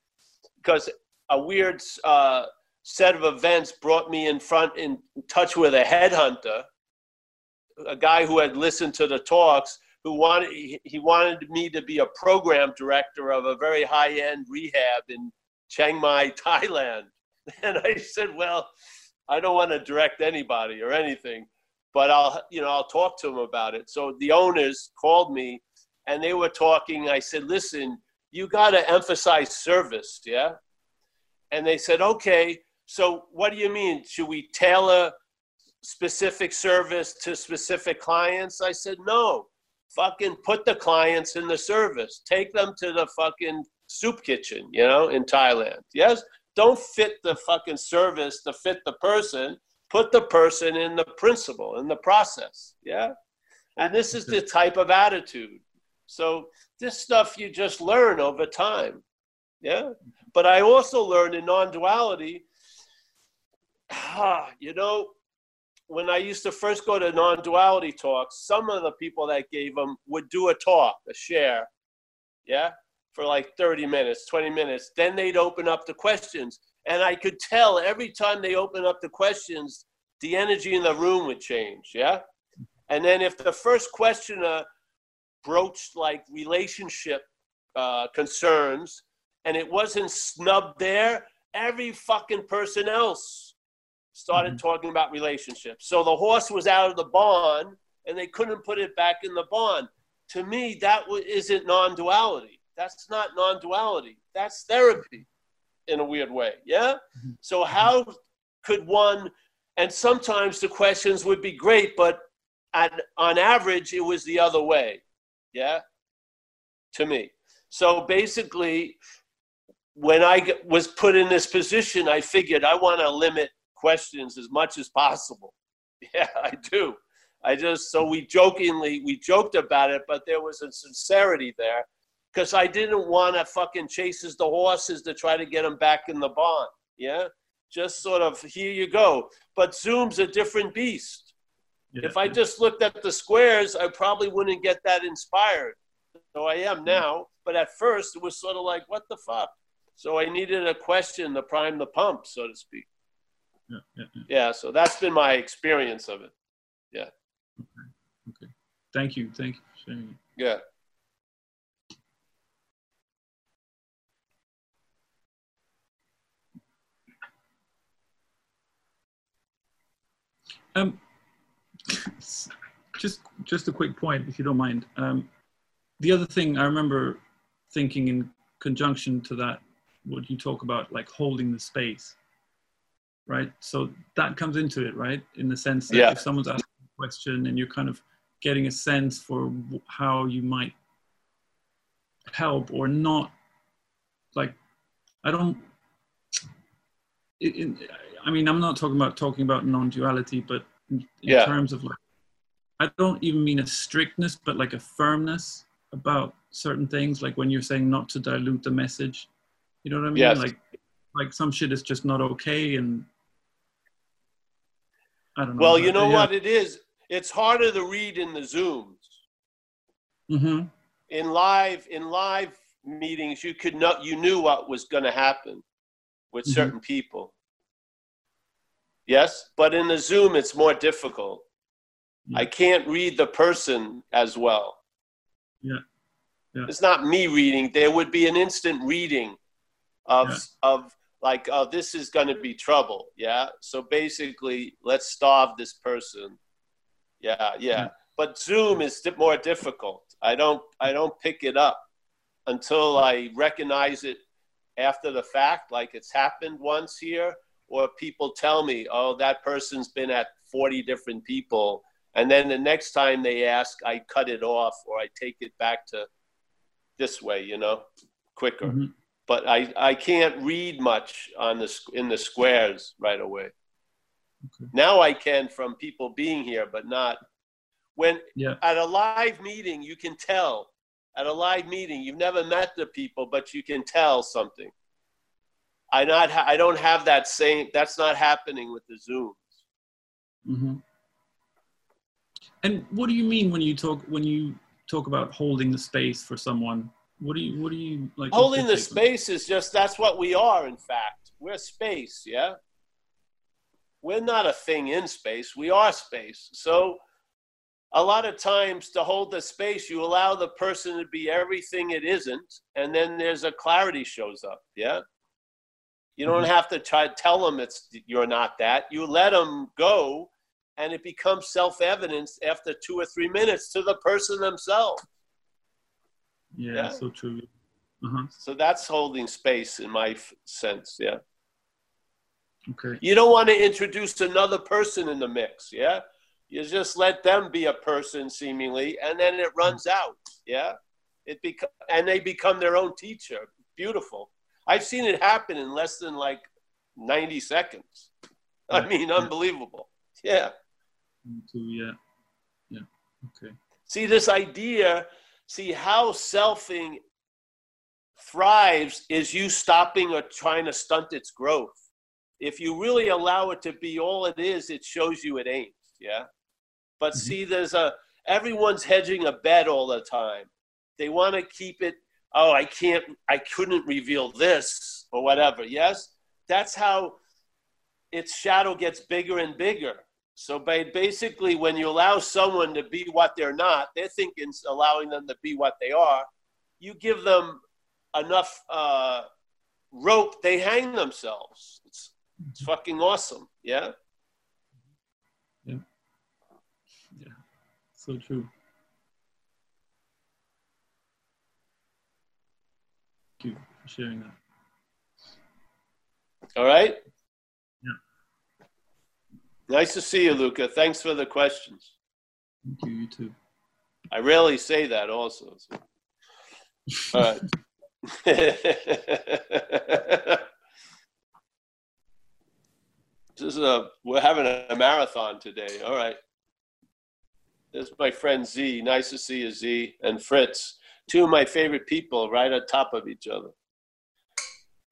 because a weird uh, set of events brought me in front in touch with a headhunter, a guy who had listened to the talks, who wanted he wanted me to be a program director of a very high end rehab in Chiang Mai, Thailand. And I said, well, I don't want to direct anybody or anything, but I'll you know I'll talk to him about it. So the owners called me, and they were talking. I said, listen, you got to emphasize service, yeah. And they said, okay. So what do you mean? Should we tailor specific service to specific clients? I said, no. Fucking put the clients in the service. Take them to the fucking soup kitchen, you know, in Thailand. Yes? Don't fit the fucking service to fit the person. Put the person in the principle, in the process. Yeah? And this is the type of attitude. So this stuff you just learn over time. Yeah? But I also learned in non duality, ah, you know, when I used to first go to non duality talks, some of the people that gave them would do a talk, a share, yeah, for like 30 minutes, 20 minutes. Then they'd open up the questions. And I could tell every time they open up the questions, the energy in the room would change, yeah? And then if the first questioner broached like relationship uh, concerns and it wasn't snubbed there, every fucking person else started mm-hmm. talking about relationships. So the horse was out of the barn and they couldn't put it back in the barn. To me, that isn't non duality. That's not non duality. That's therapy in a weird way. Yeah? Mm-hmm. So, how could one, and sometimes the questions would be great, but at, on average, it was the other way. Yeah? To me. So basically, when I was put in this position, I figured I want to limit questions as much as possible. Yeah, I do. I just, so we jokingly, we joked about it, but there was a sincerity there because I didn't want to fucking chases the horses to try to get them back in the barn. Yeah. Just sort of, here you go. But Zoom's a different beast. Yeah. If I just looked at the squares, I probably wouldn't get that inspired. So I am now. But at first, it was sort of like, what the fuck? So I needed a question to prime the pump, so to speak. Yeah, yeah, yeah. yeah so that's been my experience of it. Yeah. Okay. Okay. Thank you. Thank you for sharing. Yeah. Um, just just a quick point, if you don't mind. Um, the other thing I remember thinking in conjunction to that, what you talk about, like holding the space, right? So that comes into it, right? In the sense that yeah. if someone's asking a question and you're kind of getting a sense for how you might help or not, like, I don't. I mean, I'm not talking about talking about non-duality, but in, in yeah. terms of like, I don't even mean a strictness, but like a firmness about certain things. Like when you're saying not to dilute the message, you know what I mean? Yes. Like, like some shit is just not okay, and I don't know. Well, you know yeah. what it is. It's harder to read in the Zooms. Mm-hmm. In live, in live meetings, you could know you knew what was going to happen with Mm-hmm. certain people. Yes, but in the Zoom, it's more difficult. Yeah. I can't read the person as well. Yeah. Yeah. It's not me reading. There would be an instant reading of Yeah. of like, oh, this is going to be trouble. Yeah. So basically, let's starve this person. Yeah, yeah. But Zoom is more difficult. I don't I don't pick it up until I recognize it after the fact, like it's happened once here, or people tell me, oh, that person's been at 40 different people. And then the next time they ask, I cut it off or I take it back to this way, you know, quicker. Mhm. But I, I can't read much on the, in the squares right away. Okay. Now I can from people being here, but not when Yeah. at a live meeting, you can tell at a live meeting. You've never met the people, but you can tell something. I not ha- I don't have that same. That's not happening with the Zoom. hmm And what do you mean when you talk when you talk about holding the space for someone? What do you what do you like? Holding the take on it? space is just that's what we are. In fact, we're space. Yeah. We're not a thing in space. We are space. So a lot of times to hold the space, you allow the person to be everything it isn't, and then there's a clarity shows up. Yeah. You don't have to try to tell them it's you're not that. You let them go, and it becomes self-evident after two or three minutes to the person themselves. Yeah, Yeah. so true. Uh-huh. So that's holding space in my f- sense. Yeah. Okay. You don't want to introduce another person in the mix. Yeah. You just let them be a person seemingly, and then it runs out. Yeah. It beco- and they become their own teacher. Beautiful. I've seen it happen in less than like 90 seconds. I mean, unbelievable. Yeah. Yeah. Yeah. Okay. See, this idea, see how selfing thrives is you stopping or trying to stunt its growth. If you really allow it to be all it is, it shows you it ain't. Yeah. But mm-hmm. see, there's a, everyone's hedging a bet all the time. They want to keep it, oh, I can't, I couldn't reveal this or whatever. Yes. That's how its shadow gets bigger and bigger. So by basically, when you allow someone to be what they're not, they're thinking allowing them to be what they are. You give them enough uh, rope, they hang themselves. It's, it's fucking awesome. Yeah. Yeah. Yeah. So true. You for sharing that. All right. Yeah. Nice to see you, Luca. Thanks for the questions. Thank you, you too. I rarely say that also. so. All right. this is a we're having a marathon today. All right. This is my friend Z. Nice to see you, Z, and Fritz. Two of my favorite people right on top of each other.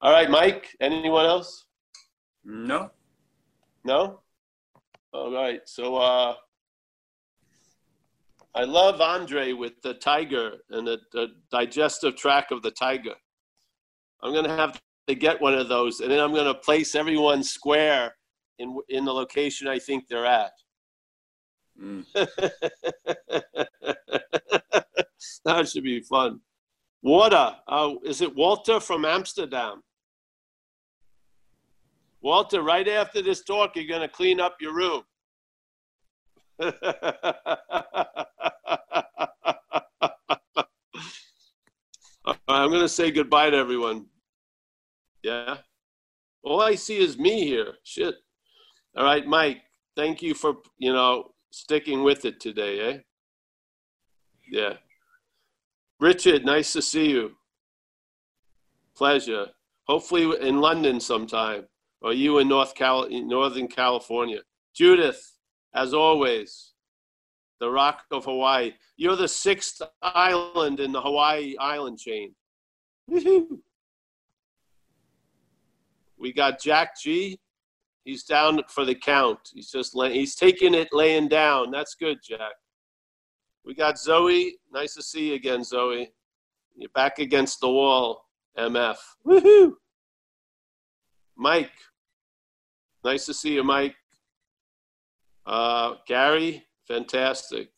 All right, Mike. Anyone else? No. No? All right. So uh I love Andre with the tiger and the, the digestive tract of the tiger. I'm going to have to get one of those, and then I'm going to place everyone square in in the location I think they're at. Mm. that should be fun. Water. Uh, is it Walter from Amsterdam? Walter, right after this talk, you're going to clean up your room. I'm going to say goodbye to everyone. Yeah. All I see is me here. Shit. All right, Mike. Thank you for you know sticking with it today, eh? Yeah. Richard, nice to see you. Pleasure. Hopefully in London sometime, or you in North Cal- Northern California. Judith, as always, the Rock of Hawaii. You're the sixth island in the Hawaii island chain. We got Jack G. He's down for the count. He's just lay, he's taking it laying down. That's good, Jack. We got Zoe. Nice to see you again, Zoe. You're back against the wall, MF. Woohoo! Mike. Nice to see you, Mike. Uh, Gary, fantastic.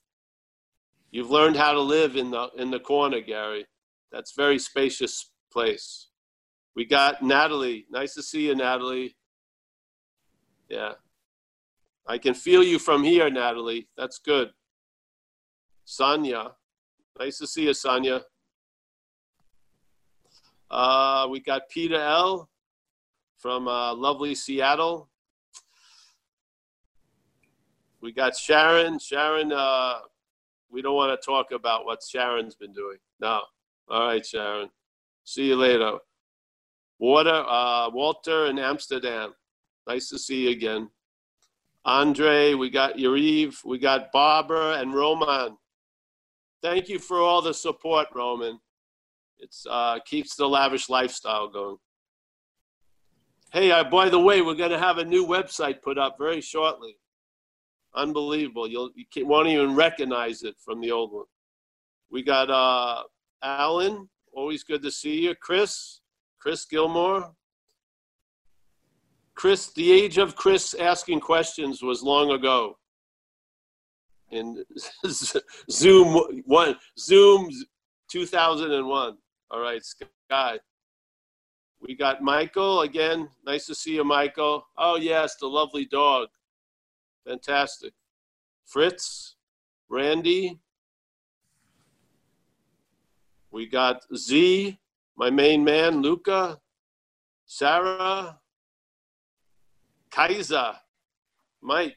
You've learned how to live in the in the corner, Gary. That's very spacious place. We got Natalie. Nice to see you, Natalie. Yeah. I can feel you from here, Natalie. That's good. Sonia. Nice to see you, Sonia. Uh, we got Peter L. from uh, lovely Seattle. We got Sharon. Sharon, uh, we don't want to talk about what Sharon's been doing. No. All right, Sharon. See you later. Water, uh, Walter in Amsterdam. Nice to see you again. Andre, we got Yariv, we got Barbara and Roman. Thank you for all the support, Roman. It's uh, keeps the lavish lifestyle going. Hey, uh, by the way, we're going to have a new website put up very shortly. Unbelievable! You'll you can't, won't even recognize it from the old one. We got uh, Alan. Always good to see you, Chris. Chris Gilmore. Chris, the age of Chris asking questions was long ago. In Zoom one, Zoom 2001. All right, Sky. We got Michael again. Nice to see you, Michael. Oh yes, the lovely dog. Fantastic. Fritz, Randy. We got Z, my main man, Luca, Sarah, Kaiser, Mike.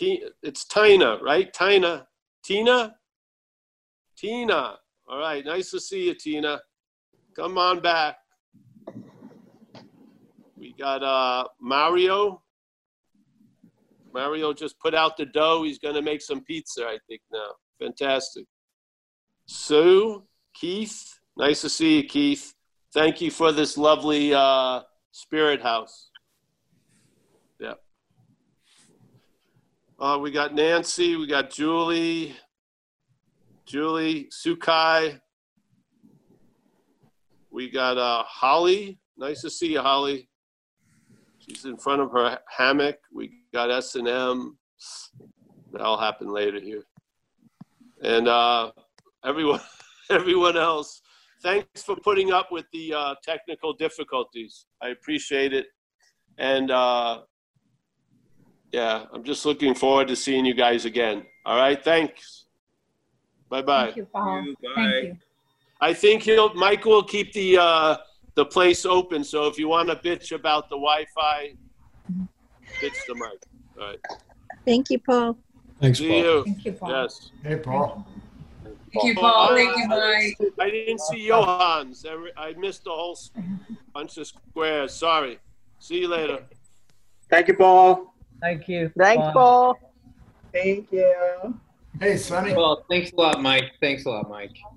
It's Tina, right? Tina. Tina? Tina. All right. Nice to see you, Tina. Come on back. We got uh, Mario. Mario just put out the dough. He's going to make some pizza, I think, now. Fantastic. Sue, Keith. Nice to see you, Keith. Thank you for this lovely uh, spirit house. Yeah. Uh, we got Nancy, we got Julie, Julie, Sukai. We got uh, Holly. Nice to see you, Holly. She's in front of her hammock. We got S and M. That'll happen later here. And uh, everyone, everyone else, thanks for putting up with the uh, technical difficulties. I appreciate it. And uh, yeah, I'm just looking forward to seeing you guys again. All right, thanks. Bye bye. Thank you, Paul. You, Thank you. I think he'll Mike will keep the uh, the place open. So if you want to bitch about the Wi-Fi, bitch the mic. All right. Thank you, Paul. Thanks, See Paul. you. Thank you, Paul. Yes. Hey, Paul. Thank you, Paul. Thank you, I Mike. didn't see- I didn't see Johans. I missed a whole bunch of squares. Sorry. See you later. Thank you, Paul. Thank you. Thanks, Bye. Paul. Thank you. Hey, Sonny. Well, thanks a lot, Mike. Thanks a lot, Mike.